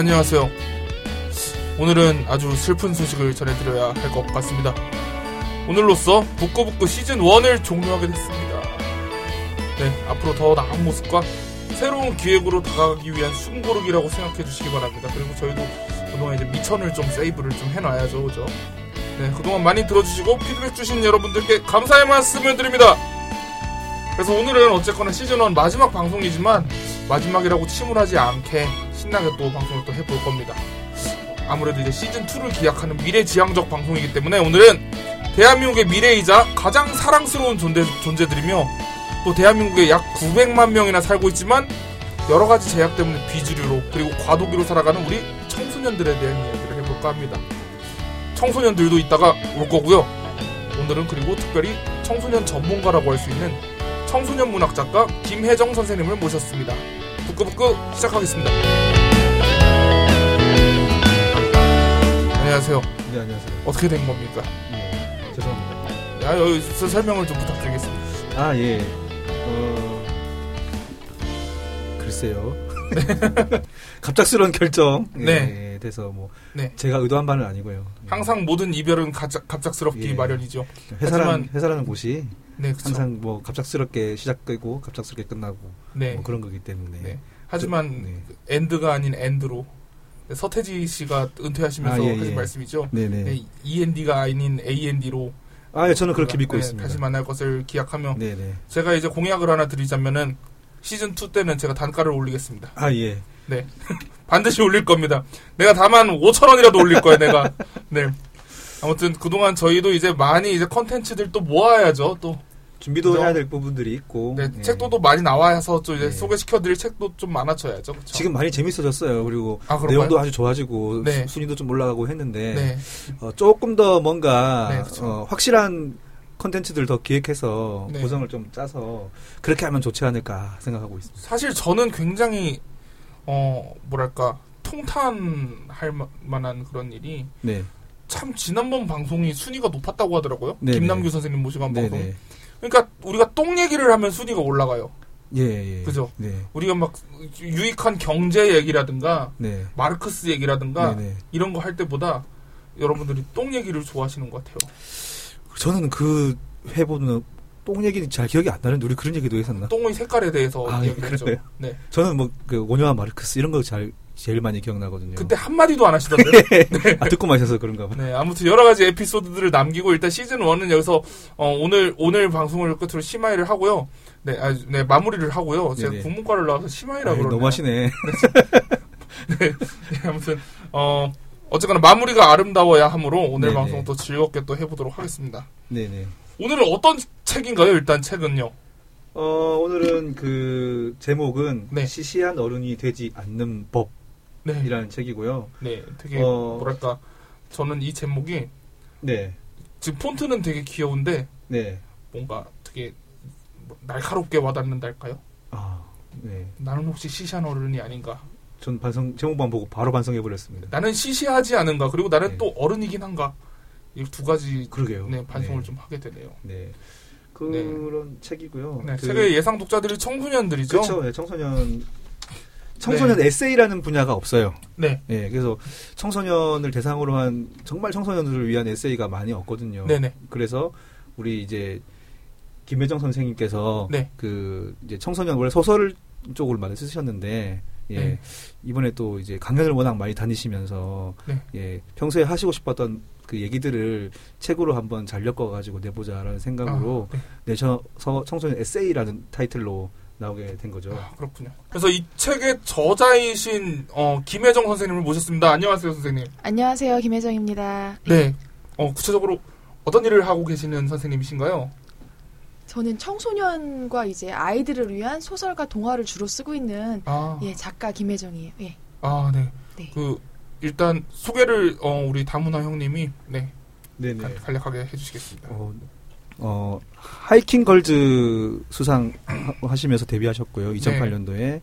네, 안녕하세요. 오늘은 아주 슬픈 소식을 전해드려야 할 것 같습니다. 오늘로써 북구북구 시즌1을 종료하게 됐습니다. 네, 앞으로 더 나은 모습과 새로운 기획으로 다가가기 위한 숨고르기라고 생각해 주시기 바랍니다. 그리고 저희도 그동안 이제 미천을 좀 세이브를 좀 해놔야죠, 그죠? 네, 그동안 많이 들어주시고 피드백 주신 여러분들께 감사의 말씀을 드립니다. 그래서 오늘은 어쨌거나 시즌1 마지막 방송이지만 마지막이라고 침울하지 않게 신나게 또 방송을 또 해볼 겁니다. 아무래도 이제 시즌 2를 기약하는 미래지향적 방송이기 때문에 오늘은 대한민국의 미래이자 가장 사랑스러운 존재, 존재들이며 또 대한민국에 약 900만 명이나 살고 있지만 여러 가지 제약 때문에 비주류로 그리고 과도기로 살아가는 우리 청소년들에 대한 이야기를 해볼까 합니다. 청소년들도 이따가 올 거고요. 오늘은 그리고 특별히 청소년 전문가라고 할 수 있는 청소년 문학 작가 김혜정 선생님을 모셨습니다. 북끄북끄 시작하겠습니다. 안녕하세요. 네, 안녕하세요. 어떻게 된 겁니까? 예, 죄송합니다. 야, 여기서 설명을 좀 부탁드리겠습니다. 아, 예. 어, 글쎄요. 갑작스러운 결정. 네. 예, 돼서 뭐, 네. 제가 의도한 바는 아니고요. 예. 항상 모든 이별은 가자, 갑작스럽기 예. 마련이죠. 회사라는, 하지만- 회사라는 곳이 네, 그렇죠. 항상 뭐 갑작스럽게 시작되고 갑작스럽게 끝나고 네. 뭐 그런 거기 때문에. 네. 하지만 네. END가 아닌 AND로 서태지 씨가 은퇴하시면서 아, 예, 하신 예. 말씀이죠. 네네. 네, END가 아닌 AND로 아, 예, 저는 그렇게 믿고 네, 있습니다. 다시 만날 것을 기약하며 네네. 제가 이제 공약을 하나 드리자면은 시즌 2 때는 제가 단가를 올리겠습니다. 아, 예. 네. 반드시 올릴 겁니다. 내가 다만 5천 원이라도 올릴 거야, 내가. 네. 아무튼 그동안 저희도 이제 많이 이제 컨텐츠들 또 모아야죠. 또 준비도 그죠? 해야 될 부분들이 있고. 네, 예. 책도 또 많이 나와서 또 이제 네. 소개시켜드릴 책도 좀 많아져야죠. 그쵸? 지금 많이 재밌어졌어요. 그리고 아? 내용도 아주 좋아지고 네. 수- 순위도 좀 올라가고 했는데 네. 어, 조금 더 뭔가 네. 어, 확실한 컨텐츠들 더 기획해서 네. 고정을 좀 짜서 그렇게 하면 좋지 않을까 생각하고 있습니다. 사실 저는 굉장히 어 뭐랄까 통탄할 마- 만한 그런 일이 네, 참 지난번 방송이 순위가 높았다고 하더라고요. 김남규 선생님 모시고 한 네, 방송. 네, 그러니까 우리가 똥 얘기를 하면 순위가 올라가요. 예, 예, 그죠? 네, 우리가 막 유익한 경제 얘기라든가 네, 마르크스 얘기라든가 네, 네. 이런 거 할 때보다 여러분들이 똥 얘기를 좋아하시는 것 같아요. 저는 그 회보는 똥 얘기는 잘 기억이 안 나는데 우리 그런 얘기도 했었나? 똥의 색깔에 대해서 아, 얘기를 했죠. 그래요? 네. 저는 뭐 그 오녀와 마르크스 이런 거 잘 제일 많이 기억나거든요. 그때 한마디도 안 하시던데. 아 듣고만 있어서 그런가 봐. 네, 아무튼 여러 가지 에피소드들을 남기고 일단 시즌 1은 여기서 어, 오늘 오늘 방송을 끝으로 심화를 하고요. 네, 아, 네 마무리를 하고요. 제가 네네. 국문과를 나와서 심화이라고 그러네요. 너무 하시네. 네, 아무튼 어 어쨌거나 마무리가 아름다워야 하므로 오늘 네네. 방송 또 즐겁게 또 해보도록 하겠습니다. 네네. 오늘은 어떤 책인가요? 일단 책은요. 어, 오늘은 그 제목은 네. 시시한 어른이 되지 않는 법 이라는 네, 책이고요. 네, 되게 어. 뭐랄까 저는 이 제목이 네, 지금 폰트는 되게 귀여운데 네. 뭔가 되게 뭐 날카롭게 와닿는달까요? 아, 네. 나는 혹시 시시한 어른이 아닌가? 전 반성 제목만 보고 바로 반성해 버렸습니다. 나는 시시하지 않은가? 그리고 나는 네. 또 어른이긴 한가? 이 두 가지 그러게요. 네, 반성을 네. 좀 하게 되네요. 네. 그런 책이고요. 네, 그- 책의 예상 독자들이 청소년들이죠. 그렇죠. 네, 청소년 청소년 에세이라는 분야가 없어요. 네, 네, 그래서 청소년을 대상으로 한 정말 청소년들을 위한 에세이가 많이 없거든요. 네네. 그래서 우리 이제 김혜정 선생님께서 네. 그 이제 청소년 원래 소설 쪽을 많이 쓰셨는데 예 네. 이번에 또 이제 강연을 워낙 많이 다니시면서 네. 예 평소에 하시고 싶었던 그 얘기들을 책으로 한번 잘 엮어가지고 내보자라는 생각으로 아, 네. 내셔서 청소년 에세이라는 타이틀로 나오게 된 거죠. 아, 그렇군요. 그래서 이 책의 저자이신 어, 김혜정 선생님을 모셨습니다. 안녕하세요, 선생님. 안녕하세요, 김혜정입니다. 네. 어, 구체적으로 어떤 일을 하고 계시는 선생님이신가요? 저는 청소년과 이제 아이들을 위한 소설과 동화를 주로 쓰고 있는 아, 예 작가 김혜정이에요. 예. 아, 네. 네. 그 일단 소개를 어, 우리 다문화 형님이 네, 네네. 간- 간략하게 해주시겠습니다. 어, 어, 하이킹 걸즈 수상 하- 하시면서 데뷔하셨고요. 2008년도에.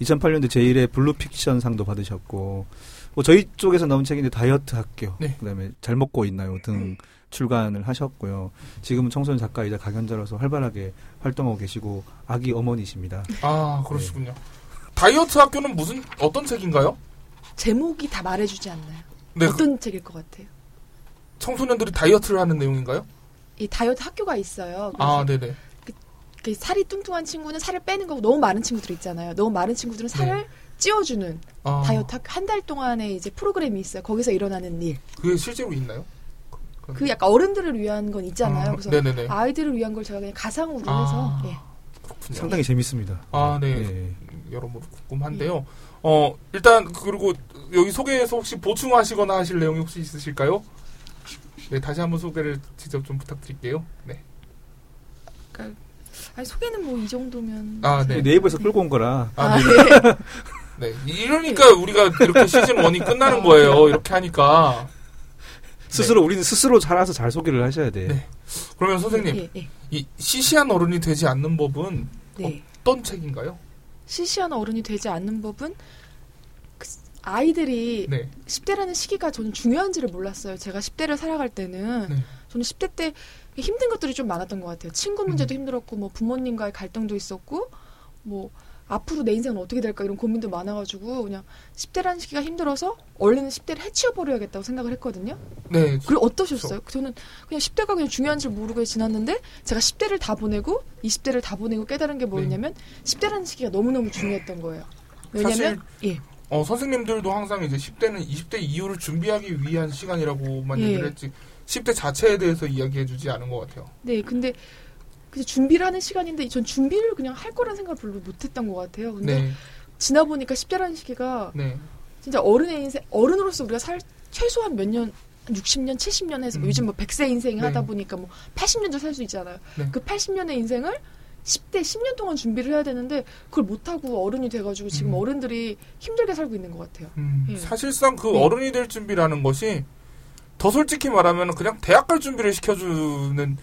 2008년도 제1회 블루 픽션 상도 받으셨고, 뭐 저희 쪽에서 나온 책인데 다이어트 학교, 네. 그다음에 잘 먹고 있나요 등 출간을 하셨고요. 지금은 청소년 작가이자 강연자로서 활발하게 활동하고 계시고 아기 어머니십니다. 아, 그러시군요. 다이어트 학교는 무슨 어떤 책인가요? 제목이 다 말해주지 않나요? 네, 어떤 책일 것 같아요? 청소년들이 다이어트를 하는 내용인가요? 이 다이어트 학교가 있어요. 그래서 아, 네네. 그 살이 뚱뚱한 친구는 살을 빼는 거고 너무 마른 친구들 있잖아요. 너무 마른 친구들은 살을 찌워주는 아, 다이어트 학교 한 달 동안의 이제 프로그램이 있어요. 거기서 일어나는 일. 그게 실제로 있나요? 그 약간 어른들을 위한 건 있잖아요. 아, 그래서 네네네. 아이들을 위한 걸 제가 그냥 가상으로 아. 해서 예. 그렇군요. 상당히 재밌습니다. 아, 네. 예. 여러모로 궁금한데요. 어, 일단, 그리고 여기 소개에서 혹시 보충하시거나 하실 내용이 혹시 있으실까요? 네, 다시 한번 소개를 직접 좀 부탁드릴게요. 네. 그러니까 아니 소개는 뭐 이 정도면 아, 네. 네이버에서 끌고 온 거라 아, 아, 네. 예. 네. 이러니까 우리가 이렇게 시즌 1이 끝나는 거예요. 이렇게 하니까. 스스로 우리는 스스로 살아서 잘 소개를 하셔야 돼. 네. 그러면 선생님, 예, 예. 이 시시한 어른이 되지 않는 법은 네. 어떤 책인가요? 시시한 어른이 되지 않는 법은 그 아이들이 네. 10대라는 시기가 저는 중요한지를 몰랐어요. 제가 10대를 살아갈 때는 네. 저는 10대 때 힘든 것들이 좀 많았던 것 같아요. 친구 문제도 음. 힘들었고 뭐 부모님과의 갈등도 있었고 뭐 앞으로 내 인생은 어떻게 될까 이런 고민도 많아가지고 그냥 10대라는 시기가 힘들어서 얼른 10대를 해치워버려야겠다고 생각을 했거든요. 네. 그리고 어떠셨어요? 저는 그냥 10대가 그냥 중요한 줄 모르고 지났는데 제가 10대를 다 보내고 20대를 다 보내고 깨달은 게 뭐였냐면 10대라는 시기가 너무너무 중요했던 거예요. 왜냐면 예. 어, 선생님들도 항상 이제 10대는 20대 이후를 준비하기 위한 시간이라고만 예. 얘기를 했지 10대 자체에 대해서 이야기해 주지 않은 것 같아요. 네, 근데 그 준비를 하는 시간인데 전 준비를 그냥 할 거란 생각을 별로 못 했던 것 같아요. 근데 네, 지나 보니까 10대라는 시기가 네, 진짜 어른의 인생 어른으로서 우리가 살 최소한 몇년 60년, 70년 해서 뭐 음. 요즘 뭐 100세 인생 네. 하다 보니까 뭐 80년도 살 수 있잖아요. 네. 그 80년의 인생을 10대 10년 동안 준비를 해야 되는데 그걸 못 하고 어른이 돼 가지고 지금 음. 어른들이 힘들게 살고 있는 것 같아요. 음, 예. 사실상 그 네. 어른이 될 준비라는 것이 더 솔직히 말하면 그냥 대학 갈 준비를 시켜주는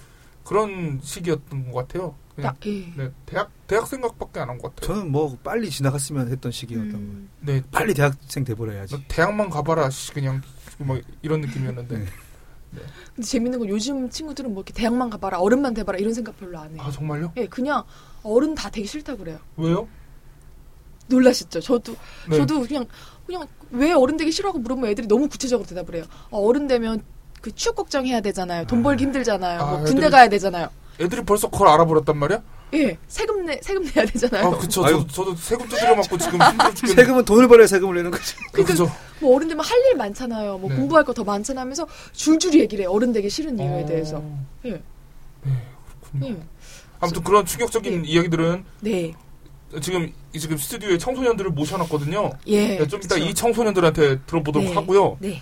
그런 시기였던 것 같아요. 그냥 나, 예. 네, 대학 대학 생각밖에 안 한 것 같아요. 저는 뭐 빨리 지나갔으면 했던 시기였던 거예요. 음, 네, 빨리 대학생 돼버려야지. 너 대학만 가봐라, 씨, 그냥 막 이런 느낌이었는데. 네. 근데 재밌는 건 요즘 친구들은 뭐 이렇게 대학만 가봐라, 어른만 돼봐라 이런 생각 별로 안 해요. 아 정말요? 예, 그냥 어른 다 되기 싫다 그래요. 왜요? 놀라셨죠? 저도 네. 저도 그냥 그냥 왜 어른 되기 싫어하고 물어보면 애들이 너무 구체적으로 대답을 해요. 어, 어른 되면 그 취업 걱정해야 되잖아요. 돈 벌기 힘들잖아요. 아, 뭐 군대 애들이- 가야 되잖아요. 애들이 벌써 그걸 알아버렸단 말이야? 예, 세금 내 세금 내야 되잖아요. 아, 그쵸. 아유. 저도, 저도 세금 두드려 맞고 지금 힘들어. 세금은 돈을 벌어야 세금을 내는 거지. 그죠. 뭐 어른 되면 할 일 많잖아요. 뭐 네. 공부할 거 더 많잖아 하면서 줄줄이 얘기를 해. 어른 되기 싫은 이유에 어, 대해서. 예. 그렇군요. 예. 아무튼 그런 충격적인 네. 이야기들은 네. 지금 이 지금 스튜디오에 청소년들을 모셔놨거든요. 예. 네, 좀 이따 그쵸. 이 청소년들한테 들어보도록 네. 하고요. 네.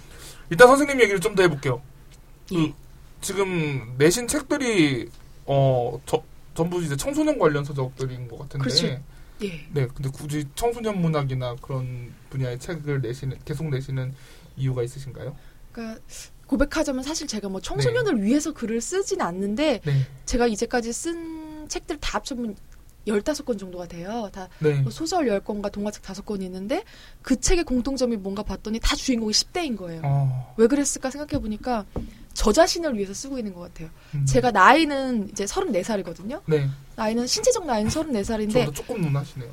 일단 선생님 얘기를 좀 더 해볼게요. 그 예. 지금 내신 책들이 어 저, 전부 이제 청소년 관련 서적들인 것 같은데. 그렇죠. 예. 네, 근데 굳이 청소년 문학이나 그런 분야의 책을 내시는 계속 내시는 이유가 있으신가요? 그러니까 고백하자면 사실 제가 뭐 청소년을 위해서 글을 쓰진 않는데 네, 제가 이제까지 쓴 책들 다 합쳐보면 15권 정도가 돼요. 다 네, 뭐 소설 10권과 동화책 5권이 있는데 그 책의 공통점이 뭔가 봤더니 다 주인공이 10대인 거예요. 어, 왜 그랬을까 생각해 보니까 저 자신을 위해서 쓰고 있는 것 같아요. 음. 제가 나이는 이제 34살이거든요. 네, 나이는 신체적 나이는 34살인데 저도 조금 누나시네요.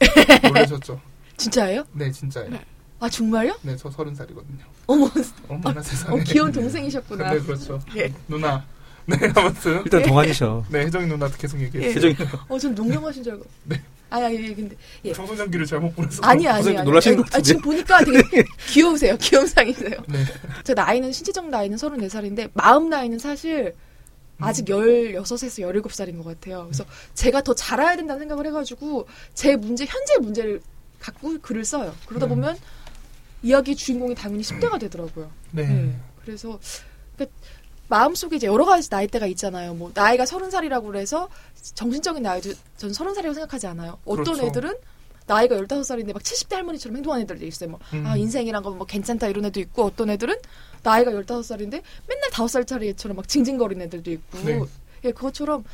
놀라셨죠? 진짜예요? 네, 진짜예요. 아 정말요? 네, 저 서른 살이거든요. 어머, 어머나 세상에. 어, 귀여운 동생이셨구나. 네, 그렇죠. 예. 누나. 네, 아무튼. 일단 동안이셔. 네, 혜정이 누나도 계속 얘기해 예. 주세요. 세정이 어, 전 농경하신 줄 알고. 네. 아니, 아니, 근데 예. 청소년기를 잘못 보내서. 아니, 아니, 아니. 아니, 것 같은데. 아니, 지금 보니까 되게 귀여우세요. 귀여운 상이세요. 네. 제 나이는 신체적 나이는 34살인데 마음 나이는 사실 아직 16에서 17살인 것 같아요. 그래서 제가 더 자라야 된다는 생각을 해가지고 제 문제, 현재 문제를 갖고 글을 써요. 그러다 네. 보면 이야기 주인공이 당연히 10대가 되더라고요. 네. 네. 그래서 마음속에 이제 여러 가지 나이대가 있잖아요. 뭐 나이가 30살이라고 그래서 정신적인 나이도 전 30살이라고 생각하지 않아요. 어떤 그렇죠. 애들은 나이가 15살인데 막 70대 할머니처럼 행동하는 애들도 있어요. 뭐, 음. 아, 인생이란 건 뭐 괜찮다 이런 애도 있고 어떤 애들은 나이가 15살인데 맨날 5살짜리 애처럼 막 징징거리는 애들도 있고. 네. 예, 그것처럼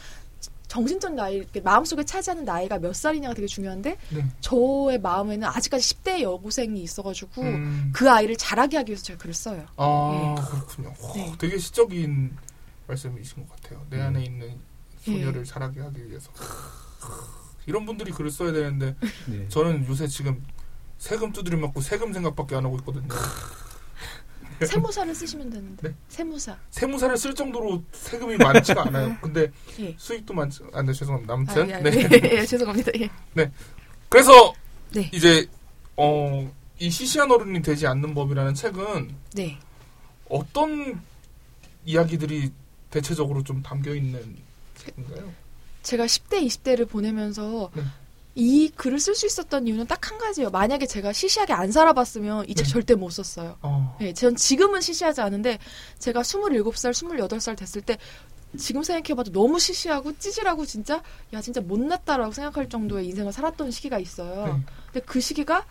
정신적 나이, 마음속에 차지하는 나이가 몇 살이냐가 되게 중요한데 네. 저의 마음에는 아직까지 10대 여고생이 있어가지고 음. 그 아이를 자라게 하기 위해서 제가 글을 써요. 아, 그렇군요. 와, 네. 되게 시적인 말씀이신 것 같아요. 내 음. 안에 있는 소녀를 자라게 하기 위해서. 이런 분들이 글을 써야 되는데 네. 저는 요새 지금 세금 두드려 맞고 세금 생각밖에 안 하고 있거든요. 세무사를 쓰시면 되는데. 네? 세무사. 세무사를 쓸 정도로 세금이 많지가 않아요. 근데 예. 수익도 많지, 아, 네, 죄송합니다. 아, 아무튼. 예, 네. 예, 예, 죄송합니다. 예. 그래서, 네. 이제, 어, 이 시시한 어른이 되지 않는 법이라는 책은 네. 어떤 이야기들이 대체적으로 좀 담겨 있는 책인가요? 제가 10대, 20대를 보내면서 네. 이 글을 쓸 수 있었던 이유는 딱 한 가지예요. 만약에 제가 시시하게 안 살아봤으면 이책 네. 절대 못 썼어요. 어, 네, 전 지금은 시시하지 않은데 제가 27살, 28살 됐을 때 지금 생각해봐도 너무 시시하고 찌질하고 진짜 야 진짜 못났다라고 생각할 정도의 인생을 살았던 시기가 있어요. 네. 근데 그 시기가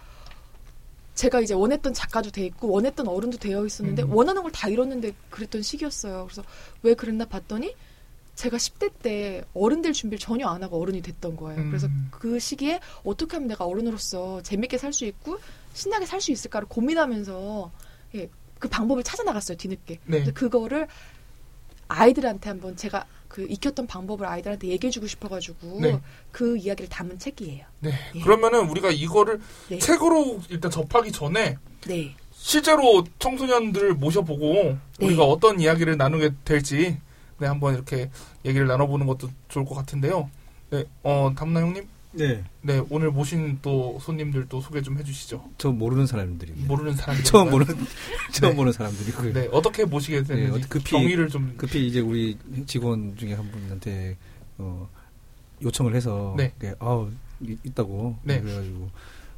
제가 이제 원했던 작가도 돼 있고 원했던 어른도 되어 있었는데 음. 원하는 걸다 이뤘는데 그랬던 시기였어요. 그래서 왜 그랬나 봤더니 제가 10대 때 어른 될 준비를 전혀 안 하고 어른이 됐던 거예요. 음. 그래서 그 시기에 어떻게 하면 내가 어른으로서 재밌게 살 수 있고 신나게 살 수 있을까를 고민하면서 예, 그 방법을 찾아 나갔어요 뒤늦게. 네. 그거를 아이들한테 한번 제가 그 익혔던 방법을 아이들한테 얘기해주고 싶어가지고 네. 그 이야기를 담은 책이에요. 네. 예. 그러면은 우리가 이거를 네. 책으로 일단 접하기 전에 네. 실제로 청소년들을 모셔보고 네. 우리가 어떤 이야기를 나누게 될지 네, 한번 이렇게 얘기를 나눠보는 것도 좋을 것 같은데요. 네, 어, 담나 형님, 네. 네 오늘 모신 또 손님들도 소개 좀 해주시죠. 저 모르는 사람들입니다. 모르는 사람들 처음 보는 처음 네. 보는 사람들이고요. 네 어떻게 모시게 됐는지 어떻게 급히- 경위를 좀 급히 이제 우리 직원 중에 한 분한테 어, 요청을 해서 네. 네, 아우 이- 있다고 네. 그래가지고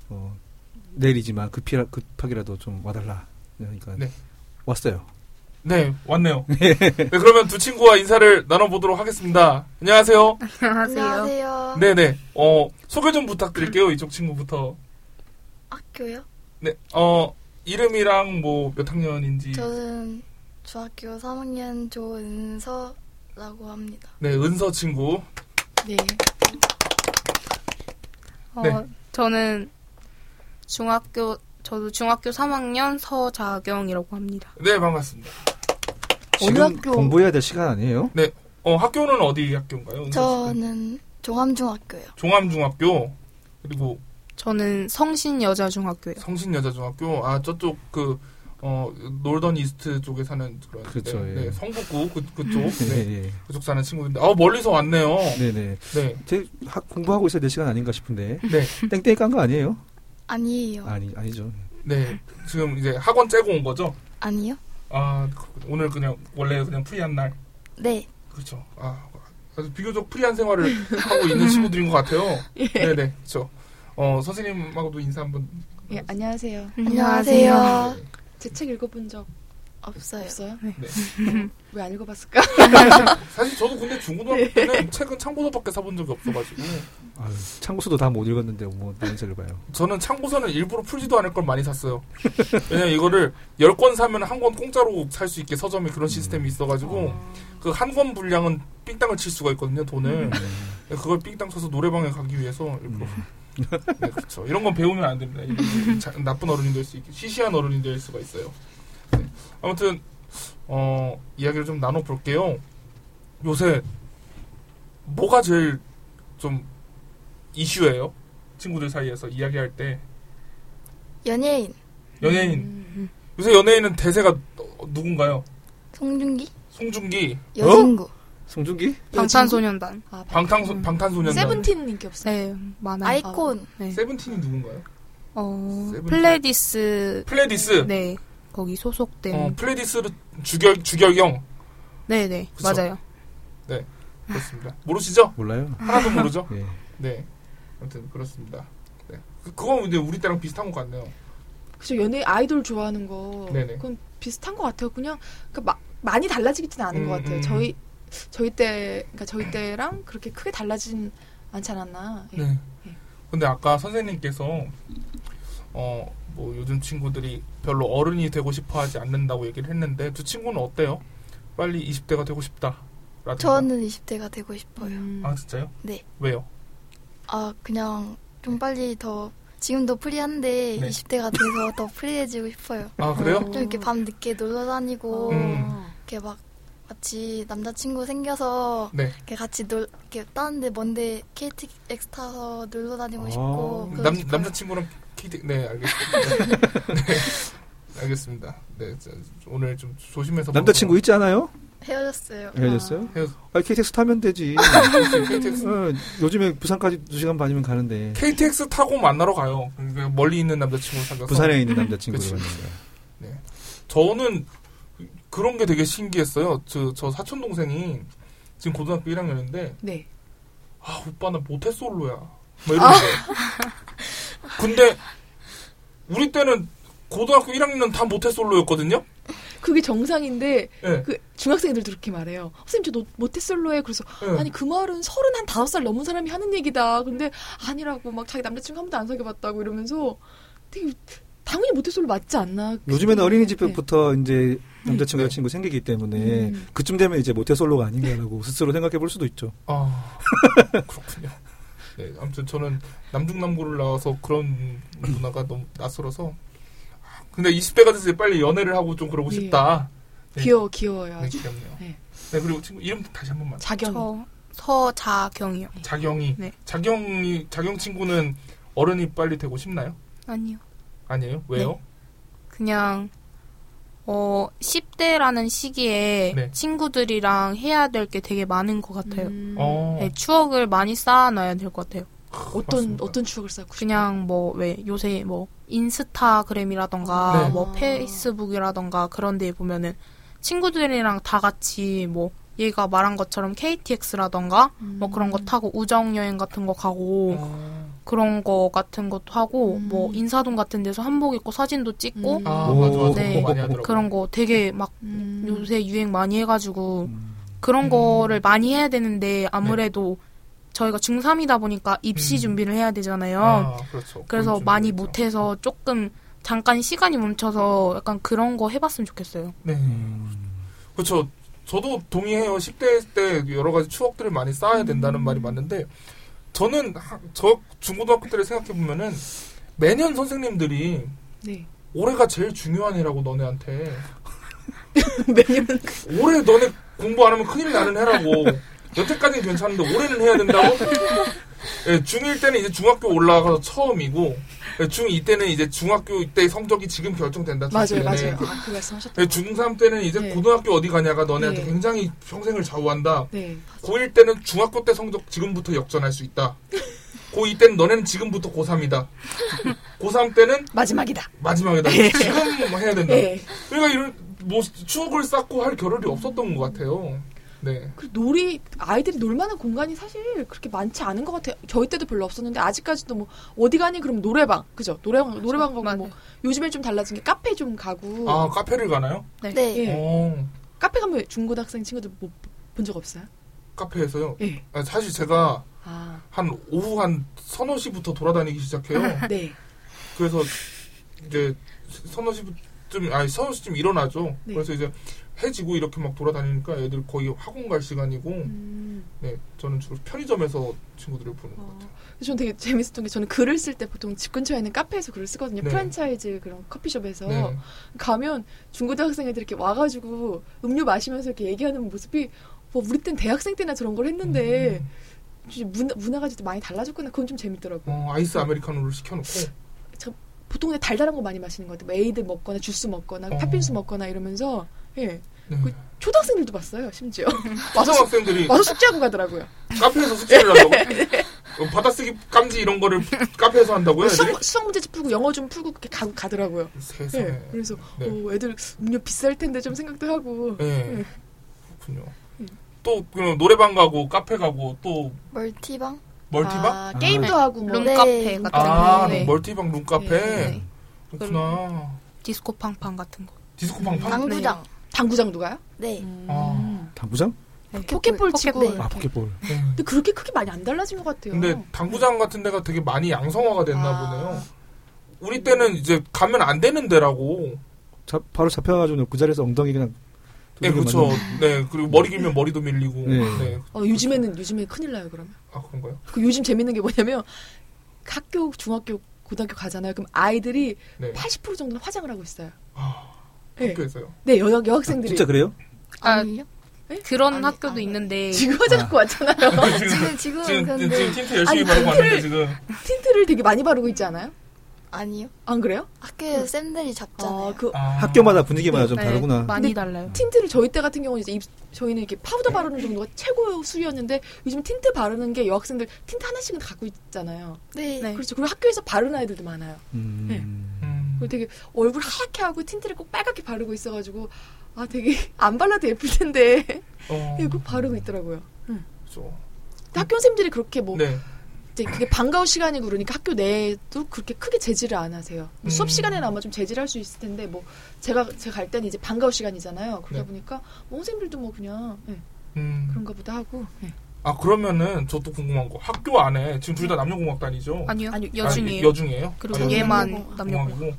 어, 내일이지만 급히 급하게라도 좀 와달라. 그러니까 네. 왔어요. 네, 왔네요. 네, 그러면 두 친구와 인사를 나눠보도록 하겠습니다. 안녕하세요. 안녕하세요. 네네. 어, 소개 좀 부탁드릴게요. 이쪽 친구부터. 학교요? 네, 어, 이름이랑 뭐 몇 학년인지. 저는 중학교 3학년 조은서라고 합니다. 네, 은서 친구. 네. 어, 네. 저는 중학교 저도 중학교 3학년 서자경이라고 합니다. 네, 반갑습니다. 어느 지금 학교- 공부해야 될 시간 아니에요? 어, 학교는 어디 학교인가요? 저는 종암중학교요. 종암중학교. 그리고 저는 성신여자중학교예요. 성신여자중학교. 아, 저쪽 그, 어, 놀던 이스트 쪽에 사는 그런. 그렇죠, 네, 예. 네, 성북구 그, 그쪽. 네. 네. 그쪽 사는 친구인데. 아, 멀리서 왔네요. 네네. 네. 제 학, 공부하고 있어야 될 시간 아닌가 싶은데 네. 땡땡이 깐 거 아니에요? 아니에요. 아니 아니죠. 네. 지금 이제 학원 째고 온 거죠? 아니요? 아, 그- 오늘 그냥, 원래 그냥 프리한 날. 네. 그렇죠. 아, 아주 비교적 프리한 생활을 하고 있는 친구들인 것 같아요. 네네, 그렇죠. 어, 선생님하고도 인사 한번. 예, 안녕하세요. 안녕하세요. 제 책 읽어본 적 없어요. 없어요? 네. 왜 안 읽어봤을까? 사실 저도 근데 중고등학교 때는 책은 참고서밖에 사본 적이 없어가지고 아유, 참고서도 다 못 읽었는데 뭐 다른 책을 봐요. 저는 참고서는 일부러 풀지도 않을 걸 많이 샀어요. 왜냐면 이거를 10권 사면 한 권 공짜로 살 수 있게 서점에 그런 시스템이 있어가지고 그한 권 분량은 삥땅을 칠 수가 있거든요, 돈을. 그걸 삥땅 쳐서 노래방에 가기 위해서 일부러. 네, 그렇죠. 이런 건 배우면 안 됩니다. 자- 나쁜 어른이 될 수 있게, 시시한 어른이 될 수가 있어요. 네. 아무튼, 어, 이야기를 좀 나눠볼게요. 요새, 뭐가 제일 좀 이슈예요? 친구들 사이에서 이야기할 때. 연예인. 연예인. 음, 요새 연예인은 대세가 어, 누군가요? 송중기. 송중기. 여진구. 송중기? 방탄소년단. 아, 방탄소, 방탄소년단. 세븐틴 인기 없어요. 네, 많아요. 아이콘. 네. 세븐틴이 누군가요? 어, 세븐틴. 플레디스. 플레디스. 네, 거기 소속된. 어, 플레디스를 주결, 주결경. 네, 네, 그쵸. 맞아요. 그렇습니다. 모르시죠? 몰라요. 하나도 모르죠? 예. 네. 아무튼 그렇습니다. 네. 그, 그건 근데 우리 때랑 비슷한 것 같네요. 그죠 연예 아이돌 좋아하는 거 네네. 그건 비슷한 것 같아요. 그냥 그러니까 마- 많이 달라지지는 않은 음, 것 같아요. 음. 저희 저희 때 그러니까 저희 때랑 그렇게 크게 달라진 않지 않았나. 예. 네. 예. 근데 아까 선생님께서 어, 뭐 요즘 친구들이 별로 어른이 되고 싶어 하지 않는다고 얘기를 했는데 두 친구는 어때요? 빨리 20대가 되고 싶다. 라든가. 저는 20대가 되고 싶어요. 음. 아, 진짜요? 네. 왜요? 아, 그냥 좀 빨리 더, 지금도 프리한데 네. 20대가 돼서 더 프리해지고 싶어요. 아, 그래요? 어. 좀 이렇게 밤 늦게 놀러 다니고, 음. 이렇게 막 같이 남자친구 생겨서 네. 이렇게 같이 놀, 이렇게 다른데 먼데 KTX 타서 놀러 다니고 아. 싶고. 남, 싶어요. 남자친구랑 KT 네 알겠습니다. 네, 알겠습니다. 네 자, 오늘 좀 조심해서 남자친구 있지 않아요? 헤어졌어요. 헤어졌어요? 헤어졌- 아, KTX 타면 되지. KTX 어, 요즘에 부산까지 2시간 반이면 가는데. KTX 타고 만나러 가요. 멀리 있는 남자친구 사귀어서 부산에 있는 남자친구를. 만나요. 저는 그런 게 되게 신기했어요. 저, 저 사촌 동생이 지금 고등학교 1학년인데 네. 아 오빠 나 모태솔로야. 막 이러는 거예요. 근데 우리 때는 고등학교 1학년 다 모태솔로였거든요. 그게 정상인데 예. 그 중학생들도 그렇게 말해요. 선생님 저 노- 모태솔로에 그래서 예. 아니 그 말은 서른 한 다섯 살 넘은 사람이 하는 얘기다. 근데 아니라고 막 자기 남자친구 한 번도 안 사귀어봤다고 이러면서 되게 당연히 모태솔로 맞지 않나. 요즘에는 네. 어린이집부터 이제 남자친구, 네. 여자친구 생기기 때문에 음. 그쯤 되면 이제 모태솔로가 아닌가라고 스스로 생각해 볼 수도 있죠. 아 그렇군요. 네, 아무튼 저는 남중남고를 나와서 그런 문화가 너무 낯설어서. 근데 20대가 돼서 이제 빨리 연애를 하고 좀 그러고 네. 싶다. 네. 귀여워 귀여워요. 네. 귀엽네요. 네. 네, 그리고 친구 이름 다시 한 번만. 자경. 저 서자경이요. 자경이. 네. 자경이 자경 친구는 어른이 빨리 되고 싶나요? 아니요. 아니에요? 왜요? 네. 그냥 어 10대라는 시기에 네. 친구들이랑 해야 될 게 되게 많은 것 같아요. 음, 어. 네, 추억을 많이 쌓아놔야 될 것 같아요. 어떤 맞습니다. 어떤 추억을 쌓고 싶어요? 그냥 뭐 왜 요새 뭐 인스타그램이라던가 네. 뭐 페이스북이라던가 그런 데 보면은 친구들이랑 다 같이 뭐 얘가 말한 것처럼 KTX라던가 음. 뭐 그런 거 타고 우정 여행 같은 거 가고 어. 그런 거 같은 것도 하고 음. 뭐 인사동 같은 데서 한복 입고 사진도 찍고 음. 아, 오. 맞아, 맞아. 네. 그거 많이 하더라고. 그런 거 되게 막 음. 요새 유행 많이 해가지고 음. 그런 음. 거를 많이 해야 되는데 아무래도 저희가 중3이다 보니까 입시 음. 준비를 해야 되잖아요. 아, 그렇죠. 그래서 많이. 못해서 조금 잠깐 시간이 멈춰서 약간 그런 거 해봤으면 좋겠어요. 네. 음. 그렇죠. 저도 동의해요. 10대 때 여러 가지 추억들을 많이 쌓아야 된다는 말이 맞는데 저는 하- 저 중고등학교 때를 생각해 보면은 매년 선생님들이 네. 올해가 제일 중요한 해라고 너네한테 매년 올해 너네 공부 안 하면 큰일 나는 해라고 여태까지는 괜찮은데 올해는 해야 된다고? 예, 중1 때는 이제 중학교 올라가서 처음이고 예, 중2 때는 이제 중학교 때 성적이 지금 결정된다. 맞아요, 맞아요. 때는. 아, 그 말씀하셨던 예, 중3 때는 이제 네. 고등학교 어디 가냐가 너네한테 네. 굉장히 평생을 좌우한다. 네. 고1 때는 중학교 때 성적 지금부터 역전할 수 있다. 고2 때는 너네는 지금부터 고3이다. 고3 때는 마지막이다. 마지막이다. 지금 해야 된다. 네. 그러니까 이런 뭐 추억을 쌓고 할 겨를이 없었던 것 같아요. 네. 그 놀이 아이들이 놀만한 공간이 사실 그렇게 많지 않은 것 같아요. 저희 때도 별로 없었는데 아직까지도 뭐 어디 가니 그럼 노래방 그죠? 노래방 노래방 가고 맞아요. 뭐 요즘엔 좀 달라진 게 카페 좀 가고 아 카페를 가나요? 네. 예. 어, 카페 가면 중고등학생 친구들 뭐본적 없어요? 카페에서요. 예. 아, 사실 제가 아, 한 오후 한 서너 시부터 돌아다니기 시작해요. 네. 그래서 이제 서너 시쯤 아니 서너 시쯤 일어나죠. 네. 그래서 이제 해지고 이렇게 막 돌아다니니까 애들 거의 학원 갈 시간이고 음, 네 저는 주로 편의점에서 친구들을 보는 것 어. 같아요. 저는 되게 재밌었던 게 저는 글을 쓸 때 보통 집 근처에 있는 카페에서 글을 쓰거든요. 네. 프랜차이즈 그런 커피숍에서 네. 가면 중고등학생 애들 이렇게 와가지고 음료 마시면서 이렇게 얘기하는 모습이 뭐 우리 땐 대학생 때나 저런 걸 했는데 음. 문화, 문화가 진짜 많이 달라졌구나. 그건 좀 재밌더라고요. 어, 아이스 아메리카노를 시켜놓고 보통 달달한 거 많이 마시는 것 같아요. 뭐 에이드 먹거나 주스 먹거나 어. 팥빙수 먹거나 이러면서 예 네. 그 초등학생들도 봤어요. 심지어 와서 숙- 초등학생들이 와서 숙제하고 가더라고요. 카페에서 숙제를 한다고? 어, 받아쓰기 깜지 이런 거를 카페에서 한다고요? 수학, 수학 문제집 풀고 영어 좀 풀고 그렇게 가, 가더라고요. 세상에. 예, 그래서 네. 어, 애들 음료 비쌀 텐데 좀 생각도 하고 네. 예. 그렇군요. 음. 또 노래방 가고 카페 가고 또 멀티방? 멀티방? 아, 게임도 아. 하고 뭐 룸카페 네. 같은 아, 거. 네. 멀티방 룸카페. 네. 그렇구나. 디스코 팡팡 같은 거. 디스코 팡팡? 당구장? 당구장도 가요? 네. 음. 아. 당구장? 네. 포켓볼 치고 포켓볼. 아, 포켓볼. 네. 근데 그렇게 크게 많이 안 달라진 것 같아요. 근데 당구장 같은 데가 되게 많이 양성화가 됐나 아. 보네요. 우리 때는 이제 가면 안 되는 데라고. 자, 바로 잡혀가지고 그 자리에서 엉덩이 그냥. 네, 그렇죠. 맞는- 네, 그리고 머리 길면 머리도 밀리고. 네. 네. 어, 요즘에는 요즘에 큰일 나요 그러면. 아, 그런가요? 그 요즘 재밌는 게 뭐냐면 학교, 중학교, 고등학교 가잖아요. 그럼 아이들이 네. 80% 정도는 화장을 하고 있어요. 아, 네, 학교에서요. 네 여, 여학생들이 진짜 그래요? 아, 아니요? 그런 아니, 학교도 아니. 있는데 지금 화장하고 왔잖아요. 지금, 지금, 지금, 근데 지금 틴트 열심히 아니, 바르고 틴트를- 왔는데 지금. 틴트를 되게 많이 바르고 있지 않아요? 아니요. 안 그래요? 학교에 쌤들이 잡잖아요. 아, 그 아. 학교마다 분위기마다 좀 네, 다르구나. 많이 달라요. 틴트를 저희 때 같은 경우는 이제 입, 저희는 이렇게 파우더 바르는 정도가 최고 수위였는데 요즘 틴트 바르는 게 여학생들 틴트 하나씩은 갖고 있잖아요. 네. 네. 그렇죠. 그리고 학교에서 바르는 아이들도 많아요. 음. 네. 음. 그리고 되게 얼굴 하얗게 하고 틴트를 꼭 빨갛게 바르고 있어가지고 아 되게 안 발라도 예쁠 텐데 어. 이거 꼭 바르고 있더라고요. 그렇죠. 근데 학교 선생님들이 그렇게 뭐 네. 이제 그게 방과후 시간이고 그러니까 학교 내에도 그렇게 크게 제지를 안 하세요. 뭐 수업 음. 시간에는 아마 좀 제지를 할수 있을 텐데 뭐 제가 제가 갈 때는 이제 방과후 시간이잖아요. 그러다 네. 보니까 뭐 선생님들도 뭐 그냥 예, 음. 그런가 보다 하고 예. 아 그러면은 저또 궁금한 거 학교 안에 지금 둘 다 남녀공학단이죠? 아니요. 아니요. 여중이에요. 아니, 여중이에요? 그리고 아니, 얘만 남녀공학. 남녀공학.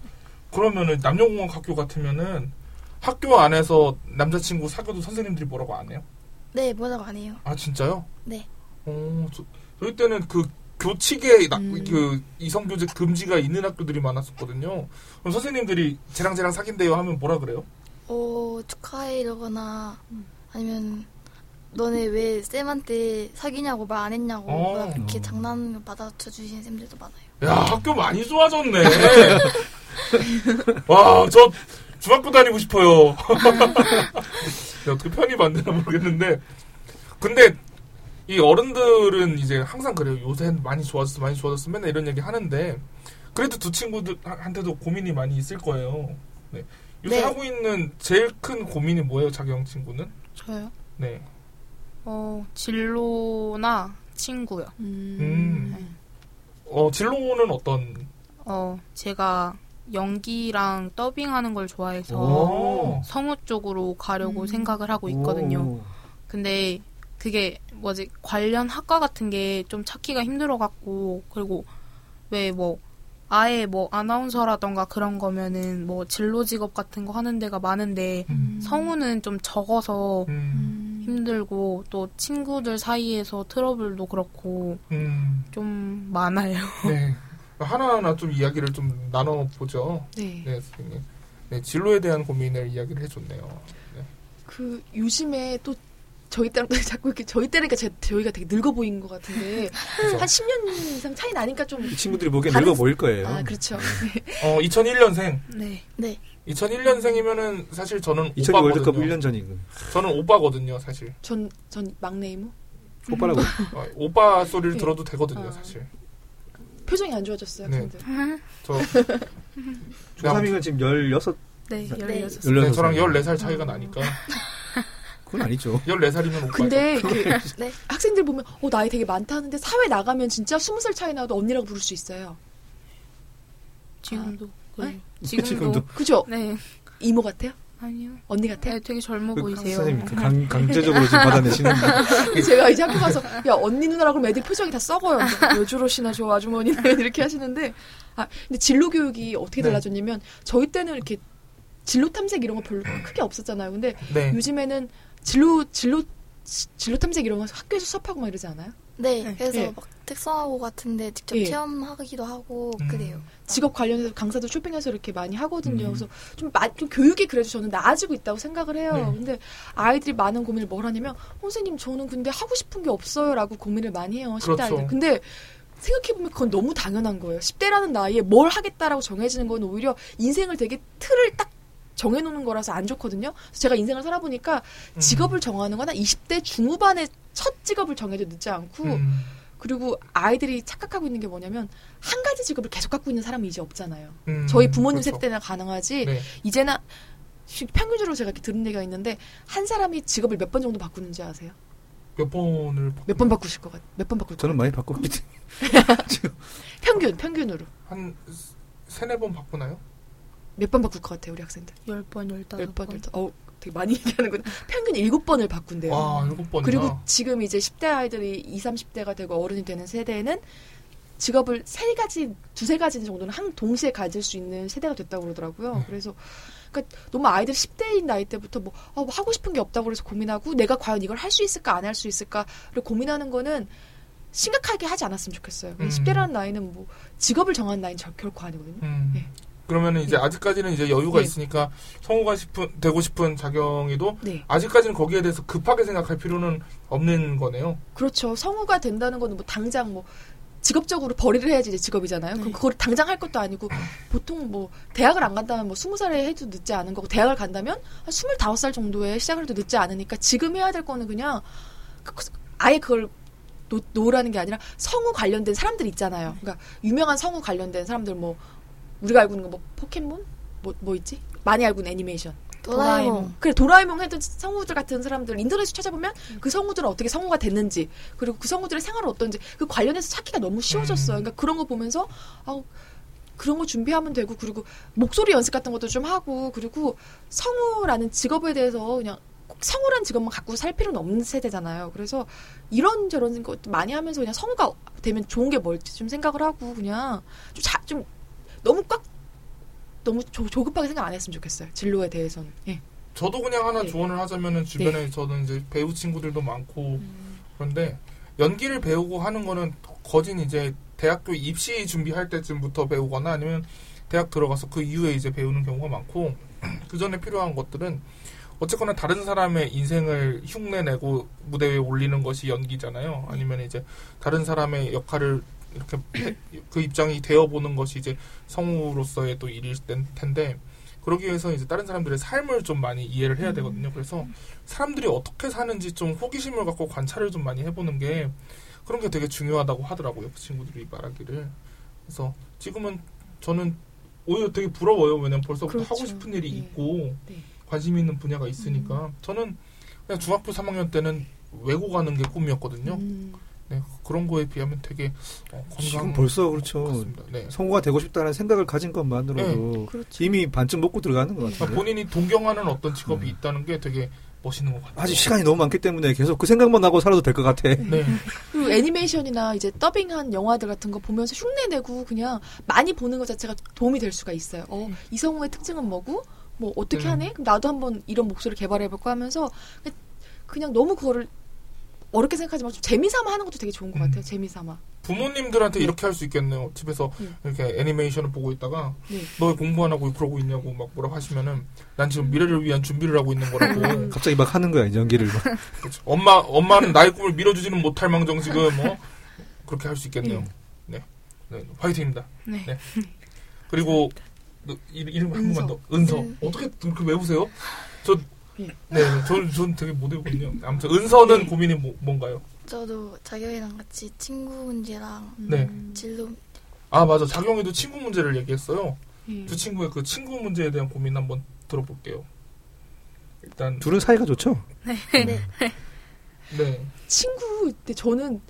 그러면은 남녀공학 학교 같으면은 학교 안에서 남자친구 사귀어도 선생님들이 뭐라고 안 해요? 네, 뭐라고 안 해요. 아 진짜요? 네. 어, 저, 저희 때는 그 교칙에 나- 음. 그 이성 교제 금지가 있는 학교들이 많았었거든요. 그럼 선생님들이 쟤랑 쟤랑 사귄대요 하면 뭐라 그래요? 어, 축하해 이러거나 아니면 너네 왜 쌤한테 사귀냐고 말 안 했냐고 어. 그렇게 어. 장난으로 받아쳐 주시는 쌤들도 많아요. 야 학교 많이 좋아졌네. 와 저 중학교 다니고 싶어요. 야, 어떻게 편입 안 되나 모르겠는데 근데 이 어른들은 이제 항상 그래요. 요새 많이 좋아졌어, 많이 좋아졌어. 맨날 이런 얘기 하는데 그래도 두 친구들한테도 고민이 많이 있을 거예요. 네. 요새 네. 하고 있는 제일 큰 고민이 뭐예요, 자경 친구는? 저요? 네. 어, 진로나 친구요. 음. 어 진로는 어떤? 어, 제가 연기랑 더빙하는 걸 좋아해서 오. 성우 쪽으로 가려고 음. 생각을 하고 있거든요. 오. 근데 그게 뭐지 관련 학과 같은 게 좀 찾기가 힘들어갖고 그리고 왜 뭐 아예 뭐 아나운서라던가 그런 거면은 뭐 진로 직업 같은 거 하는 데가 많은데 음. 성우는 좀 적어서 음. 힘들고 또 친구들 사이에서 트러블도 그렇고 음. 좀 많아요. 네. 하나하나 좀 이야기를 좀 나눠보죠. 네. 네, 선생님. 네, 진로에 대한 고민을 이야기를 해줬네요. 네. 그 요즘에 또 저희 때랑 또 자꾸 이렇게 저희 때니까 제, 저희가 되게 늙어 보이는 것 같은데 한 10년 이상 차이 나니까 좀이 친구들이 보기엔 다른- 늙어 보일 거예요. 아 그렇죠. 어, 2001년생. 네. 네. 2001년생이면은 사실 저는 2002 월드컵 오빠거든요. 1년 전이고. 저는 오빠거든요, 사실. 전 전 막내 이모 오빠라고. 어, 오빠 소리를 네. 들어도 되거든요, 아. 사실. 표정이 안 좋아졌어요. 네. 근데 저, 조3이면 지금 16, 네, 네. 16살. 네, 저랑 16살. 14살 차이가 나니까. 그건 아니죠. 14살이면 오빠. 근데 이렇게 네. 학생들 보면 어 나이 되게 많다 하는데 사회 나가면 진짜 20살 차이 나도 언니라고 부를 수 있어요. 지금도. 그래요. 네? 지금도. 지금도. 그죠? 네. 이모 같아요? 아니요. 언니 같아요? 네, 되게 젊어 그 보이세요. 선생님 그 강, 강제적으로 지금 받아내시는 제가 이제 학교 가서 야 언니 누나라고 그러면 애들 표정이 다 썩어요. 왜 저러시나 저 아주머니는 이렇게 하시는데 아 근데 진로 교육이 어떻게 네. 달라졌냐면 저희 때는 이렇게 진로 탐색 이런 거 별로 크게 없었잖아요. 근데 네. 요즘에는 진로 진로 지- 진로 탐색 이런 거 학교에서 수업하고 막 이러지 않아요? 네. 네. 그래서 예. 막 특성화고 같은데 직접 예. 체험하기도 하고 음. 그래요. 직업 관련해서 강사도 쇼핑해서 이렇게 많이 하거든요. 음. 그래서 좀, 마, 좀 교육이 그래도 저는 나아지고 있다고 생각을 해요. 네. 근데 아이들이 많은 고민을 뭘 하냐면 선생님 저는 근데 하고 싶은 게 없어요라고 고민을 많이 해요. 10대 그렇죠. 아이들. 근데 생각해보면 그건 너무 당연한 거예요. 10대라는 나이에 뭘 하겠다라고 정해지는 건 오히려 인생을 되게 틀을 딱 정해놓는 거라서 안 좋거든요. 그래서 제가 인생을 살아보니까 음. 직업을 정하는 거나 20대 중후반에 첫 직업을 정해도 늦지 않고 음. 그리고 아이들이 착각하고 있는 게 뭐냐면 한 가지 직업을 계속 갖고 있는 사람이 이제 없잖아요. 음. 저희 부모님 그렇죠. 세대 때나 가능하지 네. 이제는 시- 평균적으로 제가 이렇게 들은 얘기가 있는데 한 사람이 직업을 몇 번 정도 바꾸는지 아세요? 몇 번을 몇 번 바꾸실 것 같? 몇번 바꿀 것 저는 같아요? 많이 바꿨기 때문에. 평균 평균으로 한 세네 번 바꾸나요? 몇 번 바꿀 것 같아요 우리 학생들? 10번, 15번. 몇 번? 열다 어 되게 많이 얘기하는구나. 평균 일곱 번을 바꾼대요. 와, 일곱 번이나. 그리고 지금 이제 10대 아이들이 20, 30대가 되고 어른이 되는 세대는 직업을 세 가지, 두세 가지 정도는 한 동시에 가질 수 있는 세대가 됐다고 그러더라고요. 네. 그래서 그러니까 너무 아이들 10대인 나이 때부터 뭐, 아, 뭐 하고 싶은 게 없다고 그래서 고민하고 내가 과연 이걸 할 수 있을까 안 할 수 있을까를 고민하는 거는 심각하게 하지 않았으면 좋겠어요. 음. 10대라는 나이는 뭐 직업을 정한 나이는 절- 결코 아니거든요. 음. 네. 그러면은 이제 아직까지는 이제 여유가 네. 있으니까 성우가 싶은 되고 싶은 자경이도 네. 아직까지는 거기에 대해서 급하게 생각할 필요는 없는 거네요. 그렇죠. 성우가 된다는 거는 뭐 당장 뭐 직업적으로 벌이를 해야지 이제 직업이잖아요. 그럼 네. 그걸 당장 할 것도 아니고 보통 뭐 대학을 안 간다면 뭐 스무 살에 해도 늦지 않은 거고 대학을 간다면 한 스물다섯 살 정도에 시작을 해도 늦지 않으니까 지금 해야 될 거는 그냥 그- 아예 그걸 놓, 놓으라는 게 아니라 성우 관련된 사람들 있잖아요. 그러니까 유명한 성우 관련된 사람들 뭐 우리가 알고 있는 거 뭐 포켓몬 뭐 뭐 있지? 많이 알고 있는 애니메이션. 도라에몽. 그래 도라에몽 해도 성우들 같은 사람들 인터넷에 찾아보면 그 성우들은 어떻게 성우가 됐는지 그리고 그 성우들의 생활은 어떤지 그 관련해서 찾기가 너무 쉬워졌어요. 음. 그러니까 그런 거 보면서 아 그런 거 준비하면 되고 그리고 목소리 연습 같은 것도 좀 하고 그리고 성우라는 직업에 대해서 그냥 꼭 성우란 직업만 갖고 살 필요는 없는 세대잖아요. 그래서 이런 저런 것 많이 하면서 그냥 성우가 되면 좋은 게 뭘지 좀 생각을 하고 그냥 좀, 자, 좀 너무 꽉 너무 조, 조급하게 생각 안 했으면 좋겠어요. 진로에 대해서는. 예. 저도 그냥 하나 네. 조언을 하자면은 주변에 저는 이제 배우 친구들도 많고 그런데 연기를 배우고 하는 거는 거진 이제 대학교 입시 준비할 때쯤부터 배우거나 아니면 대학 들어가서 그 이후에 이제 배우는 경우가 많고 그 전에 필요한 것들은 어쨌거나 다른 사람의 인생을 흉내내고 무대 위에 올리는 것이 연기잖아요. 아니면 이제 다른 사람의 역할을 이렇게 해- 그 입장이 되어보는 것이 이제 성우로서의 또 일일 땐- 텐데 그러기 위해서 이제 다른 사람들의 삶을 좀 많이 이해를 해야 되거든요. 그래서 사람들이 어떻게 사는지 좀 호기심을 갖고 관찰을 좀 많이 해보는 게 그런 게 되게 중요하다고 하더라고요. 그 친구들이 말하기를. 그래서 지금은 저는 오히려 되게 부러워요. 왜냐면 벌써부터 그렇죠. 하고 싶은 일이 네. 있고 네. 관심 있는 분야가 있으니까 저는 그냥 중학교 3학년 때는 외고 가는 게 꿈이었거든요. 음. 네, 그런 거에 비하면 되게 어, 건강 지금 벌써 그렇죠. 네. 성우가 되고 싶다는 생각을 가진 것만으로도 그렇죠. 이미 반쯤 먹고 들어가는 것 그러니까 같아요. 본인이 동경하는 어떤 직업이 음. 있다는 게 되게 멋있는 것 같아요. 아직 시간이 너무 많기 때문에 계속 그 생각만 하고 살아도 될 것 같아. 네. 그리고 애니메이션이나 이제 더빙한 영화들 같은 거 보면서 흉내내고 그냥 많이 보는 것 자체가 도움이 될 수가 있어요. 어, 이 성우의 특징은 뭐고? 뭐 어떻게 음. 하네? 그럼 나도 한번 이런 목소리를 개발해볼까 하면서 그냥 너무 그거를 어렵게 생각하지 말고 좀 재미삼아 하는 것도 되게 좋은 것 음. 같아요. 재미삼아. 부모님들한테 네. 이렇게 할 수 있겠네요. 집에서 네. 이렇게 애니메이션을 보고 있다가 네. 너왜 공부 안 하고 그러고 있냐고 막 뭐라고 하시면은 난 지금 미래를 위한 준비를 하고 있는 거라고. 갑자기 막 하는 거야 연기를 막. 그렇죠. 엄마 엄마는 나의 꿈을 밀어주지는 못할 망정 지금 뭐 그렇게 할 수 있겠네요. 음. 네. 네. 화이팅입니다. 네. 네. 그리고 그 이- 이름 한 번만 더 은서 음. 어떻게 그렇게 외우세요? 저 예. 네, 전, 전 되게 못 외우거든요. 아무튼 은서는 네. 고민이 뭐, 뭔가요? 저도 자경이랑 같이 친구 문제랑 네. 진로 아 맞아, 작용이도 친구 문제를 얘기했어요. 예. 두 친구의 그 친구 문제에 대한 고민 한번 들어볼게요. 일단 둘은 사이가 좋죠. 네. 네, 친구 근데 저는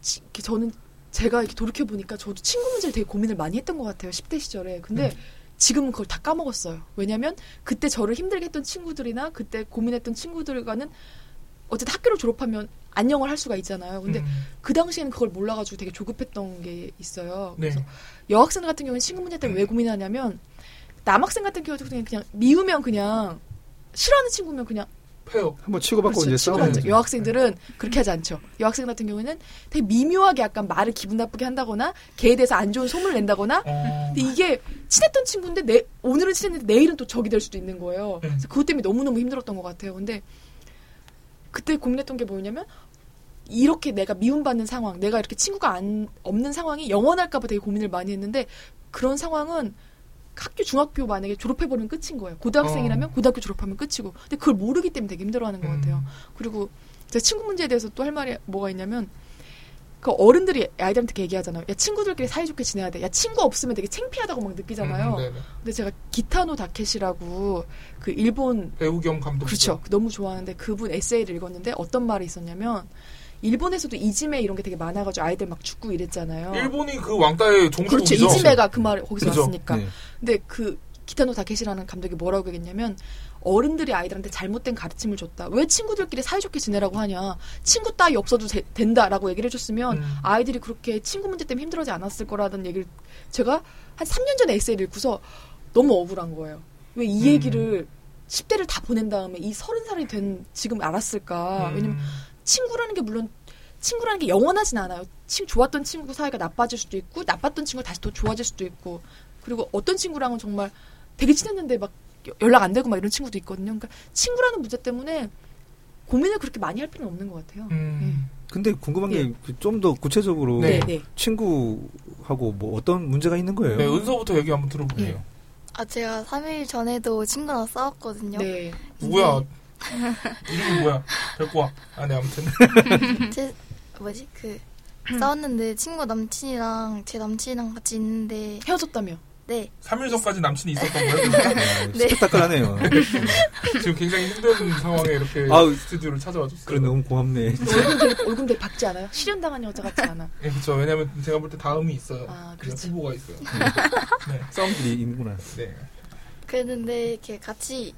치- 저는 제가 이렇게 돌이켜 보니까 저도 친구 문제를 되게 고민을 많이 했던 것 같아요 10대 시절에 근데 음. 지금은 그걸 다 까먹었어요. 왜냐면 그때 저를 힘들게 했던 친구들이나 그때 고민했던 친구들과는 어쨌든 학교를 졸업하면 안녕을 할 수가 있잖아요. 근데 음, 그 당시에는 그걸 몰라가지고 되게 조급했던 게 있어요. 네, 그래서 여학생 같은 경우는 친구 문제 때문에 왜 고민하냐면 남학생 같은 경우도 그냥, 그냥 미우면 그냥 싫어하는 친구면 그냥 페어. 한번 치고받고 그렇죠. 이제 싸우는. 있죠. 여학생들은 그렇게 하지 않죠. 여학생 같은 경우에는 되게 미묘하게 약간 말을 기분 나쁘게 한다거나 걔에 대해서 안 좋은 소문을 낸다거나 어, 근데 이게 친했던 친구인데 내, 오늘은 친했는데 내일은 또 적이 될 수도 있는 거예요. 네. 그래서 그것 때문에 너무너무 힘들었던 것 같아요. 근데 그때 고민했던 게 뭐냐면 이렇게 내가 미움받는 상황, 내가 이렇게 친구가 안, 없는 상황이 영원할까봐 되게 고민을 많이 했는데 그런 상황은 학교 중학교 만약에 졸업해버리면 끝인 거예요. 고등학생이라면 어. 고등학교 졸업하면 끝이고. 근데 그걸 모르기 때문에 되게 힘들어하는 것 음. 같아요. 그리고 제 친구 문제에 대해서 또 할 말이 뭐가 있냐면 그 어른들이 아이들한테 얘기하잖아요. 야 친구들끼리 사이좋게 지내야 돼. 야 친구 없으면 되게 창피하다고 막 느끼잖아요. 음. 근데 제가 기타노 다케시라고 그 일본 배우 겸 감독. 그렇죠. 너무 좋아하는데 그분 에세이를 읽었는데 어떤 말이 있었냐면 일본에서도 이지메 이런 게 되게 많아가지고 아이들 막 죽고 이랬잖아요. 일본이 그 왕따의 그렇죠. 종주국이죠. 이지메가 그 말 거기서 그죠. 왔으니까. 네. 근데 그 기타노 다케시라는 감독이 뭐라고 얘기했냐면 어른들이 아이들한테 잘못된 가르침을 줬다. 왜 친구들끼리 사이좋게 지내라고 하냐. 친구 따위 없어도 제- 된다라고 얘기를 해줬으면 음. 아이들이 그렇게 친구 문제 때문에 힘들어하지 않았을 거라는 얘기를 제가 한 3년 전에 에세이를 읽고서 너무 억울한 거예요. 왜이 음. 얘기를 10대를 다 보낸 다음에 이 30살이 된 지금 알았을까. 음, 왜냐면 친구라는 게 물론 친구라는 게 영원하진 않아요. 친 좋았던 친구 사이가 나빠질 수도 있고 나빴던 친구가 다시 더 좋아질 수도 있고 그리고 어떤 친구랑은 정말 되게 친했는데 막 여- 연락 안 되고 막 이런 친구도 있거든요. 그러니까 친구라는 문제 때문에 고민을 그렇게 많이 할 필요는 없는 것 같아요. 음, 근데 궁금한 예. 게좀더 구체적으로 네. 네, 네. 친구하고 뭐 어떤 문제가 있는 거예요? 네, 은서부터 얘기 한번 들어볼게요. 아 제가 3일 전에도 친구랑 싸웠거든요. 네. 누구야? 이름이 뭐야? 데리고 와. 아, 네, 아무튼. 제 뭐지 그 싸웠는데 친구 남친이랑 제 남친이랑 같이 있는데 헤어졌다며. 네 3일 전까지 남친이 있었던 거예요? 아, 네. 스펙타클하네요. 지금 굉장히 힘든 상황에 이렇게 아우, 스튜디오를 찾아와 줬어요. 그래 너무 고맙네. 얼굴 되게, 얼굴 되게 박지 않아요? 실현당한 여자 같지 않아. 예, 그렇죠. 왜냐면 제가 볼 때 다음이 있어요. 아, 그렇죠. 후보가 있어요. 네. 싸움들이 있는구나. 네. 그랬는데 걔 같이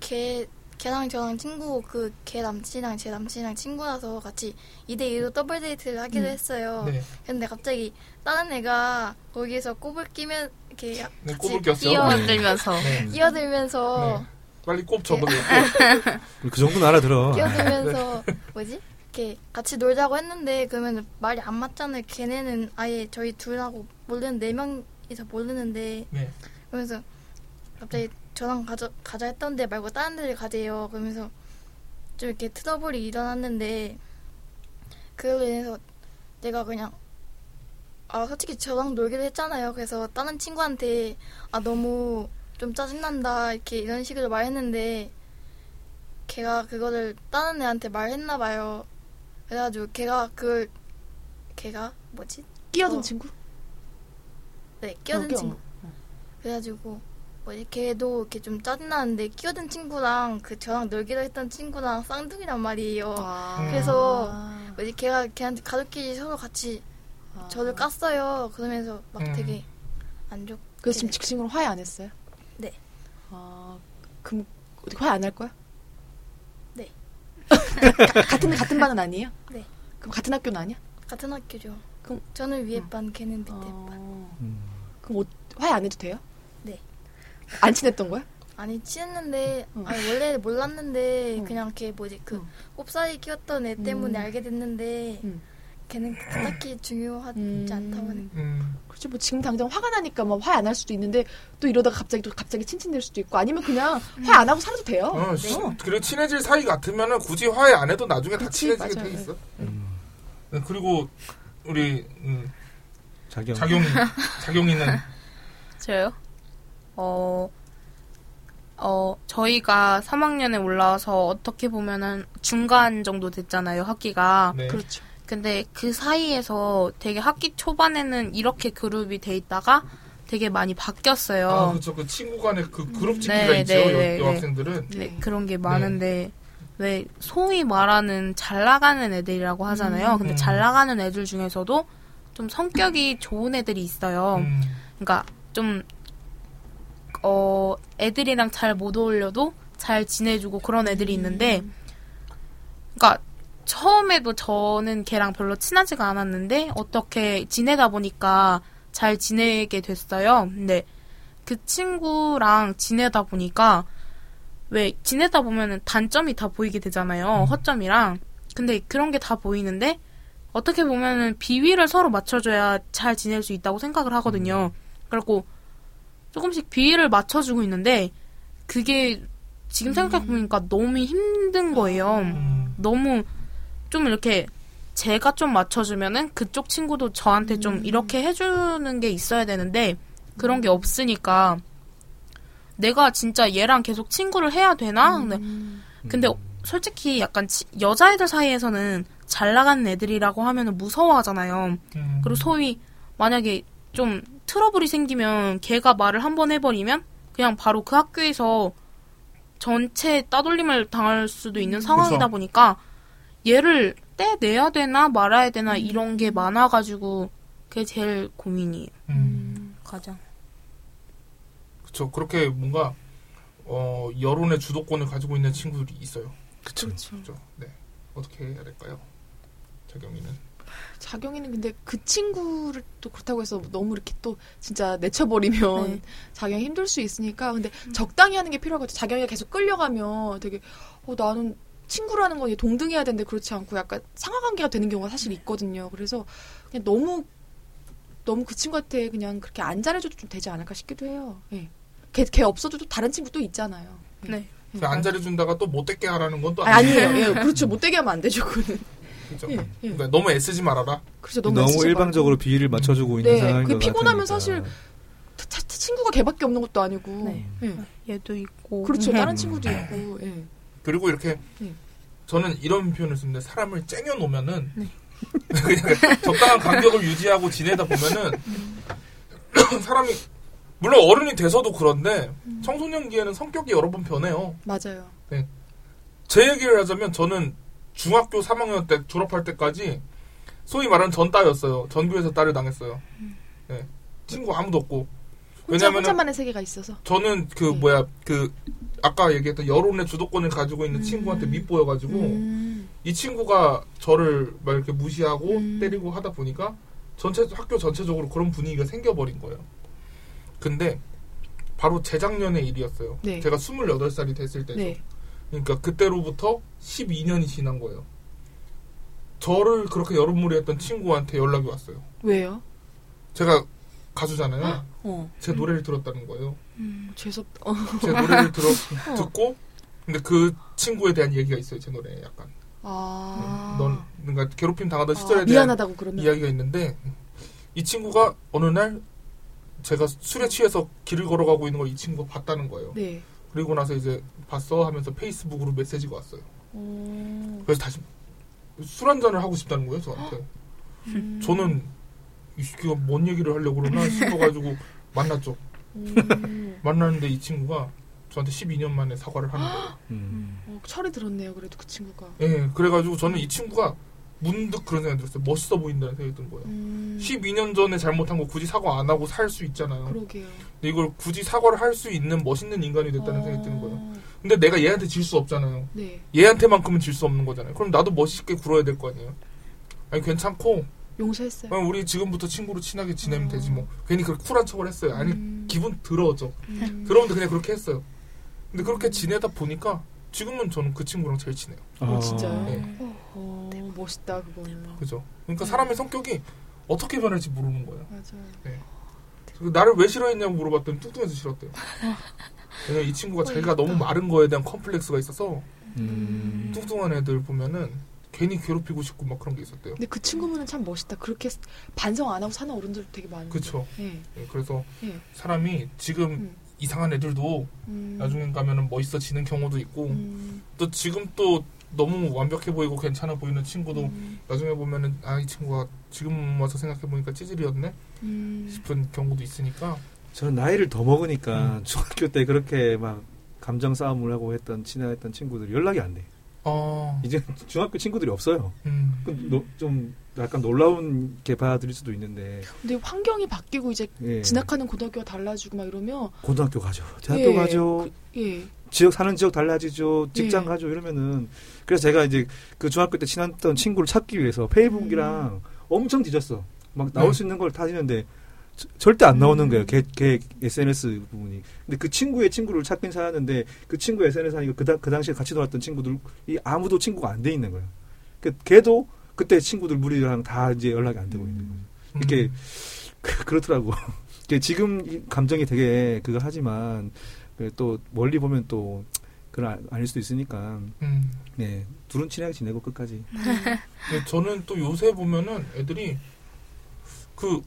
걔 걔랑 저랑 친구 그 걔 남친이랑 제 남친이랑 친구라서 같이 2대 2로 더블 데이트를 하기로 음. 했어요. 네. 근데 갑자기 다른 애가 거기서 꼽을 끼면 이렇게 네, 같이. 끼어들면서 네. 끼어들면서 네. 빨리 꼽 접어요. 그 정도는 알아들어. 끼어들면서 뭐지? 이렇게 같이 놀자고 했는데 그러면 말이 안 맞잖아요. 걔네는 아예 저희 둘하고 모르는 네 명이서 모르는데 네. 그러면서 갑자기 저랑 가자, 가자 했던 데 말고 다른 데를 가재요. 그러면서 좀 이렇게 트러블이 일어났는데 그걸로 인해서 내가 그냥 아 솔직히 저랑 놀기로 했잖아요. 그래서 다른 친구한테 아 너무 좀 짜증난다 이렇게 이런 식으로 말했는데 걔가 그거를 다른 애한테 말했나 봐요. 그래가지고 걔가 그걸 걔가 뭐지? 끼어든 어. 친구? 네 끼어든 어. 친구. 그래가지고 뭐지 걔도 이렇게 좀 짜증나는데 끼어든 친구랑 그 저랑 놀기로 했던 친구랑 쌍둥이란 말이에요. 아. 그래서 아. 뭐지 걔가 걔한테 가족끼리 서로 같이 아. 저를 깠어요. 그러면서 막 음. 되게 안 좋. 그래서 지금 직신으로 화해 안 했어요? 네. 아, 그럼 어떻게 화해 안 할 거야? 네. 가- 같은 같은 반은 아니에요? 네. 그럼 같은 학교는 아니야? 같은 학교죠. 그럼- 저는 위에 음. 반, 걔는 밑에 반. 어. 음. 그럼 어, 화해 안 해도 돼요? 네. 안 친했던 거야? 아니 친했는데 응. 아니 원래 몰랐는데 응. 그냥 걔 뭐지 그 응. 꼽사리 끼웠던 애 때문에 음. 알게 됐는데 응. 걔는 딱히 중요하지 음. 않다고 는 음. 그렇지 뭐 지금 당장 화가 나니까 뭐 화해 안할 수도 있는데 또 이러다가 갑자기 또 갑자기 친친될 수도 있고 아니면 그냥 화해 안 하고 살아도 돼요. 어, 시- 어. 그리고 친해질 사이 같으면은 굳이 화해 안 해도 나중에 다 그치, 친해지게 맞아요. 돼 있어. 음. 네, 그리고 우리 음, 자경. 자경이 자경이는 저요? 어, 어, 저희가 3학년에 올라와서 어떻게 보면은 중간 정도 됐잖아요, 학기가. 네. 그렇죠. 근데 그 사이에서 되게 학기 초반에는 이렇게 그룹이 돼 있다가 되게 많이 바뀌었어요. 아, 그렇죠. 그 친구 간의 그 그룹 친구가 네, 있죠. 네, 여, 네, 여 학생들은. 네, 그런 게 많은데 왜 소위 말하는 잘 나가는 애들이라고 하잖아요. 근데 음. 잘 나가는 애들 중에서도 좀 성격이 좋은 애들이 있어요. 음. 그러니까 좀 어, 애들이랑 잘 못 어울려도 잘 지내주고 그런 애들이 있는데, 그러니까 처음에도 저는 걔랑 별로 친하지가 않았는데 어떻게 지내다 보니까 잘 지내게 됐어요. 근데 그 친구랑 지내다 보니까 왜 지내다 보면은 단점이 다 보이게 되잖아요. 음. 허점이랑. 근데 그런 게 다 보이는데 어떻게 보면은 비위를 서로 맞춰줘야 잘 지낼 수 있다고 생각을 하거든요. 그리고 조금씩 비위를 맞춰주고 있는데 그게 지금 생각해보니까 너무 힘든 거예요. 음. 너무 좀 이렇게 제가 좀 맞춰주면은 그쪽 친구도 저한테 좀 이렇게 해주는 게 있어야 되는데 그런 게 없으니까 내가 진짜 얘랑 계속 친구를 해야 되나? 근데, 근데 솔직히 약간 치- 여자애들 사이에서는 잘 나가는 애들이라고 하면은 무서워하잖아요. 음. 그리고 소위 만약에 좀 트러블이 생기면 걔가 말을 한 번 해버리면 그냥 바로 그 학교에서 전체 따돌림을 당할 수도 있는 상황이다 그쵸. 보니까 얘를 떼내야 되나 말아야 되나 이런 게 많아가지고 그게 제일 고민이에요. 음. 가장. 그렇죠. 그렇게 뭔가 어, 여론의 주도권을 가지고 있는 친구들이 있어요. 그쵸. 그렇죠. 네. 어떻게 해야 될까요? 자경이는. 자경이는 근데 그 친구를 또 그렇다고 해서 너무 이렇게 또 진짜 내쳐버리면 네. 자경이 힘들 수 있으니까 근데 적당히 하는 게 필요할 것 같아. 자경이가 계속 끌려가면 되게 어 나는 친구라는 건 동등해야 되는데 그렇지 않고 약간 상하관계가 되는 경우가 사실 있거든요. 그래서 그냥 너무 너무 그 친구한테 그냥 그렇게 안 잘해줘도 좀 되지 않을까 싶기도 해요. 예. 걔, 걔 없어도 또 다른 친구 또 있잖아요. 예. 네. 예. 그안 잘해준다가 또 못되게 하라는 건또 아니, 아니에요. 아니에요. 예, 그렇죠. 못되게 하면 안 되죠, 그거는. 그죠? 예, 예. 그러니까 너무 애쓰지 말아라. 그래서 너무, 너무, 애쓰지 일방적으로 말고. 비위를 맞춰주고 있는 네, 상황인 그게 것 피곤하면 같으니까. 사실 차- 차- 친구가 걔밖에 없는 것도 아니고. 네. 예. 얘도 있고. 그렇죠. 음. 다른 친구도 있고. 예. 그리고 이렇게 네. 저는 이런 표현을 쓰는데 사람을 쨍여 놓으면은 네. 그냥 적당한 간격을 유지하고 지내다 보면은 사람이 물론 어른이 돼서도 그런데 청소년기에는 성격이 여러 번 변해요. 맞아요. 제 얘기를 하자면 저는 중학교 3학년 때 졸업할 때까지 소위 말하는 전따였어요. 전교에서 딸을 당했어요. 네. 친구 아무도 없고. 혼자 왜냐면은 혼자만의 세계가 있어서. 저는 그 네. 뭐야 그 아까 얘기했던 여론의 주도권을 가지고 있는 음. 친구한테 밉보여가지고 음. 이 친구가 저를 막 이렇게 무시하고 음. 때리고 하다 보니까 전체 학교 전체적으로 그런 분위기가 생겨버린 거예요. 근데 바로 재작년의 일이었어요. 네. 제가 28살이 됐을 때죠. 네. 그러니까 그때로부터 12년이 지난 거예요. 저를 그렇게 여론몰이했던 친구한테 연락이 왔어요. 왜요? 제가 가수잖아요. 어. 제 노래를 들었다는 거예요. 음, 재수없. 어. 제 노래를 들어 듣고 근데 그 친구에 대한 얘기가 있어요. 제 노래에 약간. 아. 넌 그러니까 괴롭힘 당하던 아, 시절에 대한. 이야기가 있는데 이 친구가 어느 날 제가 술에 취해서 길을 걸어가고 있는 걸 이 친구가 봤다는 거예요. 네. 그리고 나서 이제 봤어 하면서 페이스북으로 메시지가 왔어요. 어. 그래서 다시 술 한잔을 하고 싶다는 거예요, 저한테. 음. 저는 이 새끼가 뭔 얘기를 하려고 그러나 싶어가지고 만났죠. 음. 만났는데 이 친구가 저한테 12년 만에 사과를 하는 거예요. 음. 어, 철이 들었네요. 그래도 그 친구가. 예, 그래가지고 저는 이 친구가 문득 그런 생각이 들었어요. 멋있어 보인다는 생각이 든 거예요. 음. 12년 전에 잘못한 거 굳이 사과 안 하고 살 수 있잖아요. 그러게요. 근데 이걸 굳이 사과를 할 수 있는 멋있는 인간이 됐다는 어. 생각이 드는 거예요. 근데 내가 얘한테 질 수 없잖아요. 네. 얘한테만큼은 질 수 없는 거잖아요. 그럼 나도 멋있게 굴어야 될 거 아니에요. 아니 괜찮고 용서했어요. 우리 지금부터 친구로 친하게 지내면 어. 되지 뭐. 괜히 그렇게 쿨한 척을 했어요. 아니 음. 기분 더러워져. 음. 그러는데 그냥 그렇게 했어요. 근데 그렇게 지내다 보니까 지금은 저는 그 친구랑 제일 친해요. 어, 진짜요? 네. 어, 멋있다 그거는. 그죠? 그러니까 네. 사람의 성격이 어떻게 변할지 모르는 거예요. 맞아요. 그리고 나를 왜 싫어했냐고 물어봤더니 뚱뚱해서 싫었대요. 왜냐면 이 친구가 자기가 너무 마른 거에 대한 컴플렉스가 있어서 음. 뚱뚱한 애들 보면은 괜히 괴롭히고 싶고 막 그런 게 있었대요. 근데 그 친구분은 참 멋있다. 그렇게 반성 안 하고 사는 어른들도 되게 많은데. 그쵸. 예. 예, 그래서 예. 사람이 지금 음. 이상한 애들도 음. 나중에 가면은 멋있어지는 경우도 있고 음. 또 지금 또 너무 완벽해 보이고 괜찮아 보이는 친구도 음. 나중에 보면은 아 이 친구가 지금 와서 생각해 보니까 찌질이었네 음. 싶은 경우도 있으니까 저는 나이를 더 먹으니까 음. 중학교 때 그렇게 막 감정 싸움을 하고 했던 친했던 친구들이 연락이 안 돼. 어, 이제 중학교 친구들이 없어요. 음, 그 노- 좀 약간 놀라운 게 받아들일 수도 있는데 근데 환경이 바뀌고 이제 예. 진학하는 고등학교가 달라지고 막 이러면 고등학교 가죠, 대학교 예, 가죠, 예. 지역 사는 지역 달라지죠, 직장 예. 가죠 이러면은 그래서 제가 이제 그 중학교 때 친했던 친구를 찾기 위해서 페이북이랑 엄청 뒤졌어. 막 나올 네. 수 있는 걸다 뒤는데 저- 절대 안 나오는 음. 거예요. 걔, 걔 SNS 부분이. 근데 그 친구의 친구를 찾긴 찾았는데 그 친구 SNS 하니까 그, 당- 그 당시에 같이 놀았던 친구들이 아무도 친구가 안 돼 있는 거예요. 그 걔도 그때 친구들 무리랑 다 이제 연락이 안 되고 있는 거예요. 음. 이렇게 그- 그렇더라고. 이게 지금 이 감정이 되게 그거 하지만 그또 멀리 보면 또 그건 아- 아닐 수도 있으니까 음. 네 둘은 친하게 지내고 끝까지. 근데 저는 또 요새 보면은 애들이 그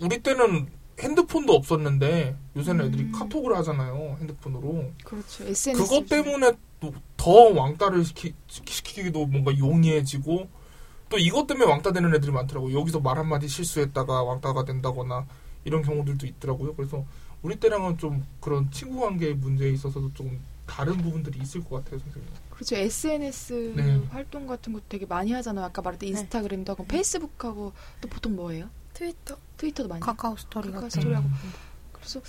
우리 때는 핸드폰도 없었는데 요새는 애들이 음. 카톡을 하잖아요 핸드폰으로 그렇죠. SNS. 그것 때문에 또 더 왕따를 시키, 시키기도 뭔가 용이해지고 또 이것 때문에 왕따 되는 애들이 많더라고요 여기서 말 한마디 실수했다가 왕따가 된다거나 이런 경우들도 있더라고요 그래서 우리 때랑은 좀 그런 친구 관계의 문제에 있어서도 좀 다른 부분들이 있을 것 같아요 선생님 그렇죠. SNS 네. 활동 같은 것도 되게 많이 하잖아요. 아까 말했던 인스타그램도 하고 페이스북하고 또 보통 뭐예요? 트위터. 트위터도 많이. 카카오 스토리 카카오 같은 스토리하고. 거. 그래서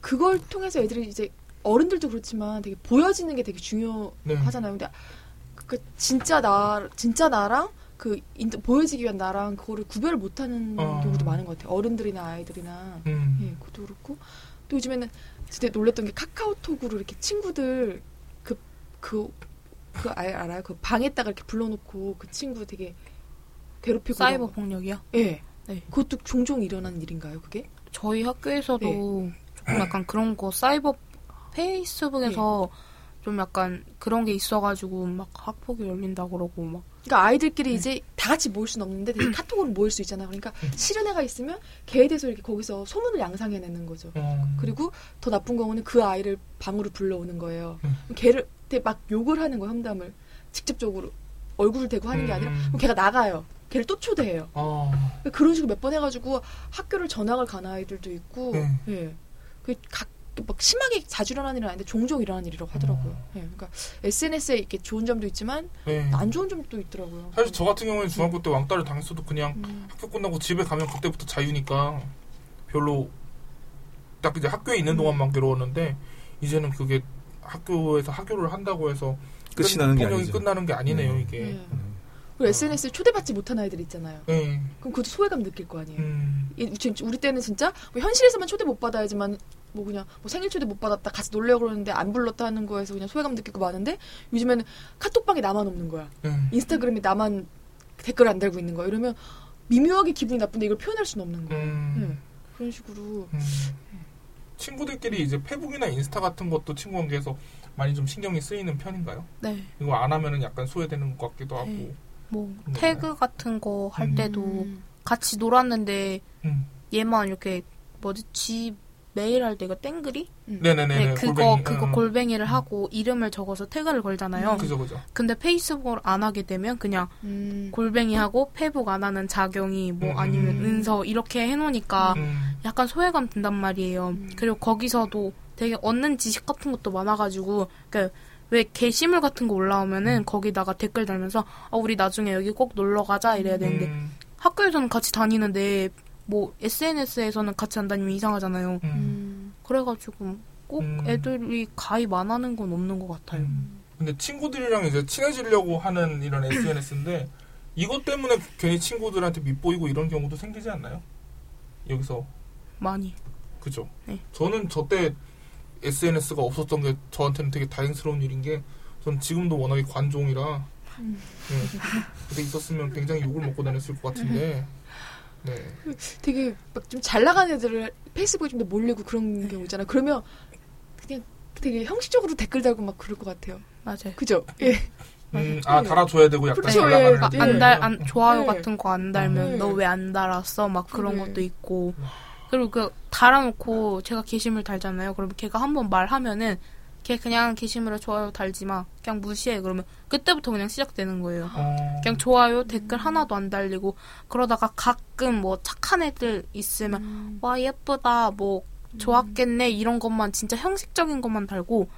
그걸 통해서 애들이 이제 어른들도 그렇지만 되게 보여지는 게 되게 네. 중요하잖아요. 근데 그 진짜 나 진짜 나랑 그 인터- 보여지기 위한 나랑 그거를 구별을 못하는 어. 경우도 많은 것 같아요. 어른들이나 아이들이나 음. 예, 그것도 그렇고 또 요즘에는 진짜 놀랬던 게 카카오톡으로 이렇게 친구들 그 그 그 알아요? 그 방에다가 이렇게 불러놓고 그 친구 되게 괴롭히고 사이버. 폭력이요? 예. 네. 그것도 종종 일어나는 일인가요, 그게? 저희 학교에서도 네. 조금 약간 그런 거 사이버 페이스북에서 좀 약간 그런 게 있어가지고 막 학폭이 열린다 그러고 막 그러니까 아이들끼리 이제 다 같이 모일 수는 없는데 대신 카톡으로 모일 수 있잖아요. 그러니까 싫은 애가 있으면 걔에 대해서 이렇게 거기서 소문을 양상해내는 거죠. 어. 그리고 더 나쁜 경우는 그 아이를 방으로 불러오는 거예요. 음. 걔를 되게 막 욕을 하는 거예요. 험담을 직접적으로 얼굴을 대고 하는 게 아니라 음. 그럼 걔가 나가요. 걔를 또 초대해요. 어. 그러니까 그런 식으로 몇 번 해가지고 학교를 전학을 간 아이들도 있고, 네. 예. 그각 막 심하게 자주 일어나는 일은 아닌데 종종 일어나는 일이라고 하더라고요. 어. 예. 그러니까 SNS에 이렇게 좋은 점도 있지만 네. 안 좋은 점도 있더라고요. 사실 저 같은 경우에는 중학교 때 왕따를 당했어도 그냥 음. 학교 끝나고 집에 가면 그때부터 자유니까 별로 딱 이제 학교에 있는 동안만 괴로웠는데 이제는 그게 학교에서 학교를 한다고 해서 끝이 끝- 나는 게 폭력이 아니죠. 끝나는 게 아니네요 네. 이게. 예. 그리고 SNS에 초대받지 못한 아이들 있잖아요. 네. 그럼 그것도 소외감 느낄 거 아니에요. 음. 우리 때는 진짜 뭐 현실에서만 초대 못 받아야지만 뭐 그냥 뭐 생일 초대 못 받았다 같이 놀려고 그러는데 안 불렀다 하는 거에서 그냥 소외감 느끼고 많은데 요즘에는 카톡방에 나만 없는 거야. 음. 인스타그램에 나만 댓글 안 달고 있는 거야. 이러면 미묘하게 기분이 나쁜데 이걸 표현할 수는 없는 거야. 음. 네. 그런 식으로 음. 친구들끼리 이제 페북이나 인스타 같은 것도 친구 관계에서 많이 좀 신경이 쓰이는 편인가요? 네. 이거 안 하면은 약간 소외되는 것 같기도 하고. 네. 뭐 음. 태그 같은 거할 음. 때도 음. 같이 놀았는데 음. 얘만 이렇게 뭐지 지 메일 할 때 이거 땡글이? 네네네. 네, 그거 골뱅이. 그거 음. 골뱅이를 하고 이름을 적어서 태그를 걸잖아요. 그죠 그죠. 근데 페이스북을 안 하게 되면 그냥 음. 골뱅이 하고 페북 안 하는 작용이 뭐 음. 아니면 은서 이렇게 해놓으니까 음. 약간 소외감 든단 말이에요. 음. 그리고 거기서도 되게 얻는 지식 같은 것도 많아가지고 그왜 게시물 같은 거 올라오면은 거기다가 댓글 달면서 아 우리 나중에 여기 꼭 놀러 가자 이래야 되는데 음. 학교에서는 같이 다니는데 뭐 SNS에서는 같이 안 다니면 이상하잖아요. 음. 음. 그래가지고 꼭 음. 애들이 가입 안 하는 건 없는 것 같아요. 음. 근데 친구들이랑 이제 친해지려고 하는 이런 SNS인데 이것 때문에 괜히 친구들한테 밉보이고 이런 경우도 생기지 않나요? 여기서 많이. 그죠? 네. 저는 저때 SNS가 없었던 게 저한테는 되게 다행스러운 일인 게 저는 지금도 워낙에 관종이라 음. 네. 그때 있었으면 굉장히 욕을 먹고 다녔을 것 같은데 네. 되게 막 좀 잘 나가는 애들을 페이스북에 좀 더 몰리고 그런 경우 있잖아요. 그러면 그냥 되게 형식적으로 댓글 달고 막 그럴 것 같아요. 맞아요. 그죠? 예. 음, 아 달아줘야 되고 약간 그렇죠, 잘 예. 애들. 안 달, 안, 좋아요 네. 같은 거 안 달면 네. 너왜 안 달았어? 막 그런 그래. 것도 있고. 그리고 그 달아놓고 제가 게시물 달잖아요. 그러면 걔가 한번 말하면은 걔 그냥 게시물에 좋아요 달지 마. 그냥 무시해. 그러면 그때부터 그냥 시작되는 거예요. 어, 그냥 좋아요 댓글 하나도 안 달리고 그러다가 가끔 뭐 착한 애들 있으면 음. 와 예쁘다 뭐 좋았겠네 이런 것만 진짜 형식적인 것만 달고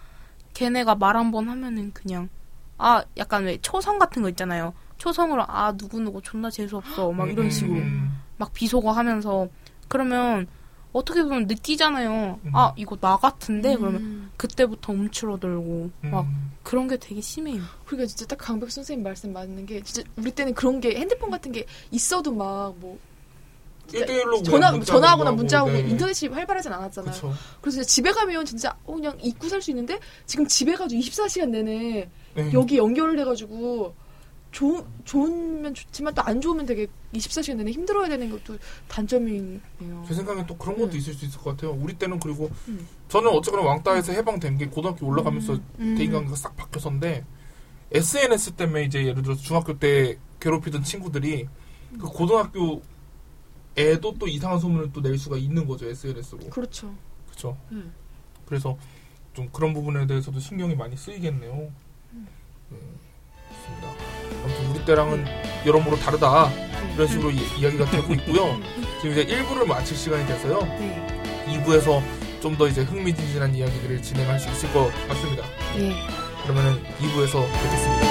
걔네가 말 한 번 하면은 그냥 아 약간 왜 초성 같은 거 있잖아요 초성으로 아 누구 누구 존나 재수 없어 막 이런 음, 식으로 음, 막 비속어 하면서 그러면 어떻게 보면 느끼잖아요 음. 아 이거 나 같은데 그러면 음. 그때부터 움츠러들고 음. 막 그런 게 되게 심해요 그러니까 진짜 딱 강백 선생님 말씀 맞는 게 진짜 우리 때는 그런 게 핸드폰 같은 게 있어도 막뭐 1대1로 전화 전화하거나 문자하고 네. 인터넷이 활발하진 않았잖아요. 그쵸. 그래서 집에 가면 진짜 어, 그냥 잊고 살 수 있는데 지금 집에 가지고 24시간 내내 네. 여기 연결을 해가지고 좋 좋으면 좋지만 또 안 좋으면 되게 24시간 내내 힘들어야 되는 것도 단점이네요. 제 생각엔 또 그런 것도 음. 있을 수 있을 것 같아요. 우리 때는 그리고 음. 저는 어쨌거나 왕따에서 해방된 게 고등학교 올라가면서 음. 대인관계가 싹 바뀌었었는데 SNS 때문에 이제 예를 들어서 중학교 때 괴롭히던 친구들이 그 고등학교 애도 또 이상한 소문을 또 낼 수가 있는 거죠 SNS로 그렇죠. 그렇죠. 음. 그래서 좀 그런 부분에 대해서도 신경이 많이 쓰이겠네요. 네, 좋습니다. 때랑은 여러모로 다르다 네. 이런 식으로 음. 이, 야기가 되고 있고요. 음. 지금 이제 1부를 마칠 시간이 돼서요. 2부에서 좀 더 이제 흥미진진한 이야기들을 진행할 수 있을 것 같습니다. 네. 그러면은 2부에서 뵙겠습니다.